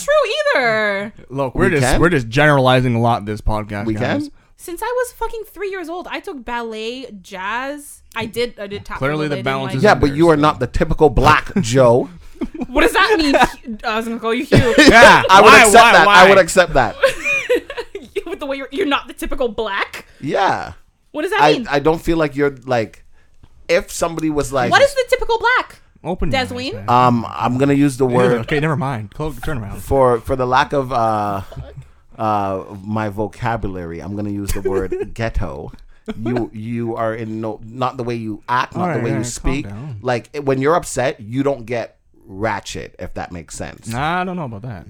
Not true either. Look, we're We just can? we're just generalizing a lot this podcast. We guys. can? Since I was fucking three years old, I took ballet, jazz. I did. I did tap. Clearly the balance like- is- yeah, but you are not the typical black Joe. What does that mean? I was gonna call you Hugh. Yeah, I would why, accept why, that. Why? I would accept that. With the way you're, you're not the typical black. Yeah. What does that I, mean? I don't feel like you're like if somebody was like what is the typical black? Open your eyes, Desween? man. um I'm gonna use the word okay, never mind. Close, turn around. for for the lack of uh uh my vocabulary, I'm gonna use the word ghetto. You you are in no not the way you act, not Alright, the way you alright, calm speak. down. Like when you're upset, you don't get ratchet, if that makes sense. Nah, I don't know about that.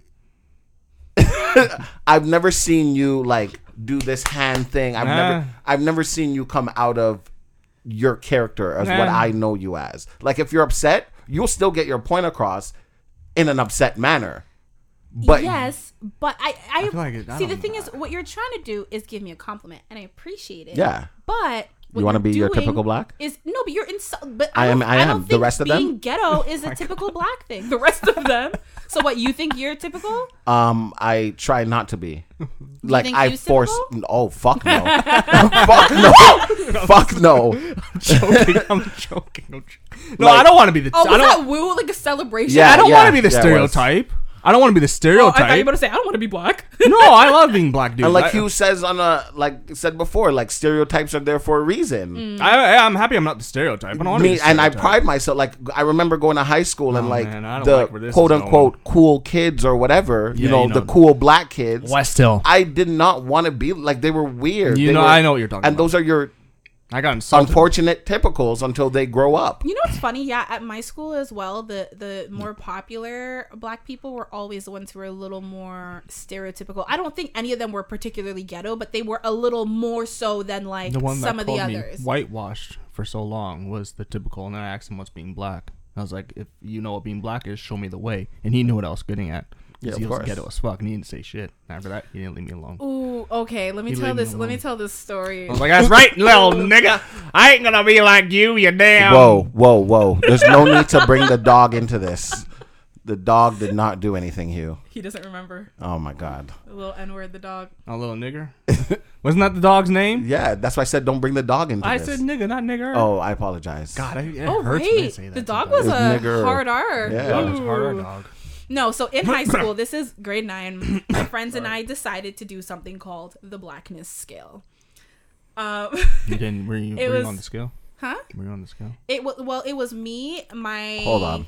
I've never seen you like do this hand thing. I've Nah. never I've never seen you come out of your character as what I know you as. Like if you're upset, you'll still get your point across in an upset manner. But yes, but I, I, feel like it- I see. The thing is, what you're trying to do is give me a compliment, and I appreciate it. Yeah. But what You wanna be your typical black? Is no, but you're insu- But I I, am- I I am. The rest of them? being ghetto is a typical black thing. The rest of them. So what you think you're typical? um I try not to be. Like I force typical? oh fuck no. fuck no. fuck no. joking. I'm joking. I'm joking. No, I don't want to be the. Oh, I was don't. that woo like a celebration? Yeah, I don't want to be the yeah, stereotype. I don't want to be the Oh, I stereotype. thought you were about to say I don't want to be black. no, I love being black, dude. And like I, Hugh says on a like said before, like stereotypes are there for a reason. Mm. I, I, am happy I'm not the stereotype. I don't want to be me the and I pride myself. Like I remember going to high school and Oh, like man, the like where this is quote unquote going. cool kids or whatever. you, Yeah, know, you the cool black kids. West Hill. I did not want to be like they were weird. You They know, were- I know what you're talking And about. those are your I got insulted. unfortunate typicals until they grow up. You know what's funny? Yeah, at my school as well, the the more popular black people were always the ones who were a little more stereotypical. I don't think any of them were particularly ghetto, but they were a little more so than like the one some that of the called me others. whitewashed for so long was the typical, and then I asked him what's being black. I was like, if you know what being black is, show me the way. And he knew what I was getting at. 'Cause Yeah, of he was course. ghetto as fuck, and he didn't say shit. After that, he didn't leave me alone. Ooh, okay. Let me He tell leave me this. Let me alone. tell this story. I was like, that's right, little nigga. I ain't gonna be like you, you damn. Whoa, whoa, whoa! There's no need to bring the dog into this. The dog did not do anything, Hugh. He doesn't remember Oh my god. the little N word. The dog. A little nigger. Wasn't that the dog's name? Yeah, that's why I said don't bring the dog into this. I this. said nigga, not nigger. oh, I apologize. God, I, it Oh hurts me to wait, say that. the dog was a It's nigger. hard R. Yeah. Dog was Ooh. harder, dog. No, so in high school, this is grade nine. My friends and I decided to do something called the blackness scale. Um, You didn't. Were you, It were you was- on the scale? Huh? Were you on the scale? It was well. It was me. My Hold on.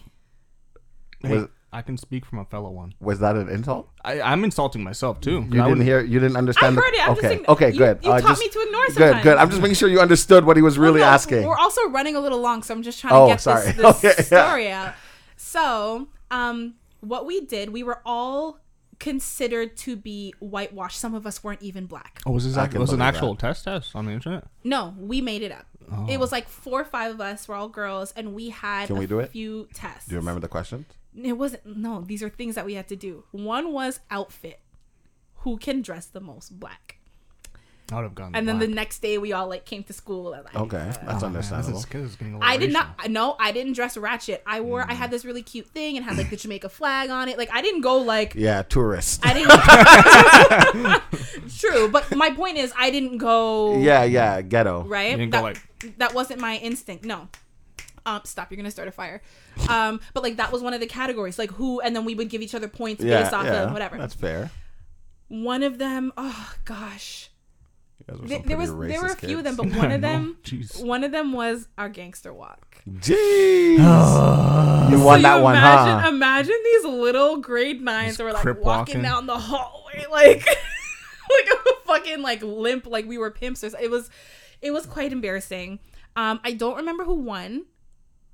Hey, Was- I can speak from a fellow one. Was that an insult? I, I'm insulting myself too. You didn't wouldn't- hear. You didn't understand. I understand. heard the, it. I'm okay. just okay. you- Good. You, I taught just, me to ignore Good. sometimes. Good. I'm just making sure you understood what he was really Well, no, asking. We're also running a little long, so I'm just trying Oh, to get sorry. this, this Okay, yeah. story out. So, um, what we did, we were all considered to be whitewashed. Some of us weren't even black. Oh, was this I act- can was an believe actual test test on the internet? No, we made it up. Oh. It was oh. like four or five of us. We're all girls, and we had Can a we do it? few tests. Do you remember the questions? It wasn't. No, these are things that we had to do. One was outfit. Who can dress the most black? I would have gone. And then the next day, we all like came to school. And, like, Okay, Oh, that's man, this understandable. is- this is getting a little I did not. No, I didn't dress ratchet. I wore. I had this really cute thing and had like the Jamaica flag on it. Like I didn't go like. yeah, tourist. I didn't. True, but my point is, I didn't go. yeah, yeah, ghetto. Right. You didn't that, go like- that wasn't my instinct. No. Um, stop! You're gonna start a fire. Um, but like that was one of the categories, like who, and then we would give each other points Yeah, based off yeah, of whatever. That's fair. One of them, oh gosh, You guys were Th- there was there were a racist few of them, but one of them, one of them was our gangster walk. Jeez. you won So that you one, imagine, huh? Imagine these little grade nines that were like walking, walking. down the hallway, like like a fucking like limp, like we were pimps. It was, it was quite embarrassing. Um, I don't remember who won.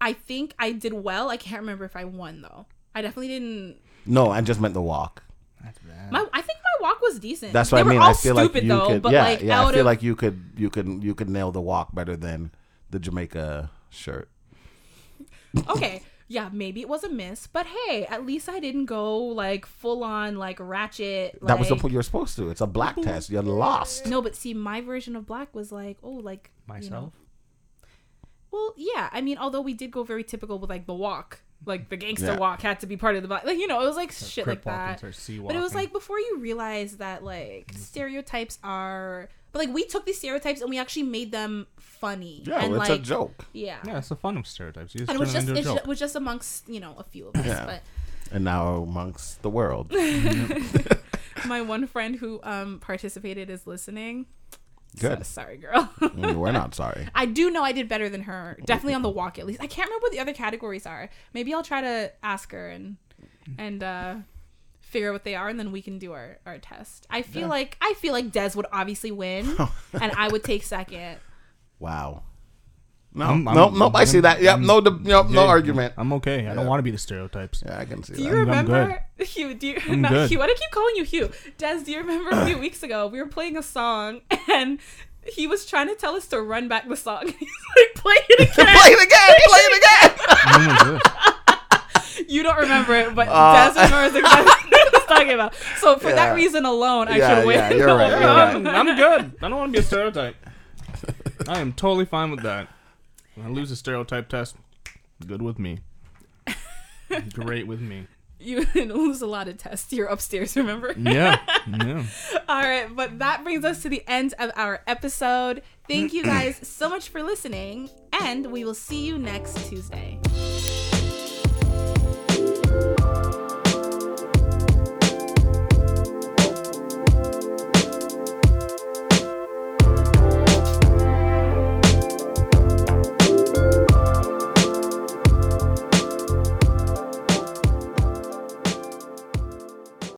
I think I did well. I can't remember if I won though. I definitely didn't. No, I just meant the walk. That's bad. My, I think my walk was decent. That's They what I were mean. all I feel like you though, could. but yeah, like yeah. I feel of like you could, you could, you could nail the walk better than the Jamaica shirt. okay yeah maybe it was a miss but hey at least i didn't go like full on like ratchet that was the point you're supposed to. It's a black test. You're lost. no but see my version of black was like oh like you know. Myself. well yeah i mean although we did go very typical with like the walk like the gangster Yeah. walk had to be part of the black like you know it was like shit like that but it was like before you realize that like stereotypes are but like we took these stereotypes and we actually made them funny Yeah, and it's like a joke. yeah, Yeah, it's a fun of stereotypes. You just and it turn was it just into it was just amongst you know a few of us Yeah. but And now amongst the world. my one friend who um participated is listening. Good. So, sorry, girl. Mm, We're not sorry. I do know I did better than her. Definitely on the walk at least. I can't remember what the other categories are. Maybe I'll try to ask her and and uh figure out what they are and then we can do our, our test. I feel like I feel like Des would obviously win and I would take second. Wow. No, I'm- I'm- nope. I see that. Yep. No, de- yep, no argument. I'm okay. I don't want to be the stereotypes. Yeah, I can see Do you that. I'm- I'm remember Hugh? Do you I'm not good. Hugh? Why do I keep calling you Hugh? Des, do you remember a few weeks ago we were playing a song and he was trying to tell us to run back the song. He's like, play it again. Play it again. Play it again. When was this? You don't remember it, but Uh, Des remembers exactly what I was talking about. So for Yeah. that reason alone, I Yeah, should win. yeah, you're right, you're right. I'm, I'm good. I don't want to be a stereotype. I am totally fine with that. When I lose a stereotype test, good with me. Great with me. You lose a lot of tests. You're upstairs, remember? Yeah. Yeah. All right, but that brings us to the end of our episode. Thank you guys so much for listening, and we will see you next Tuesday.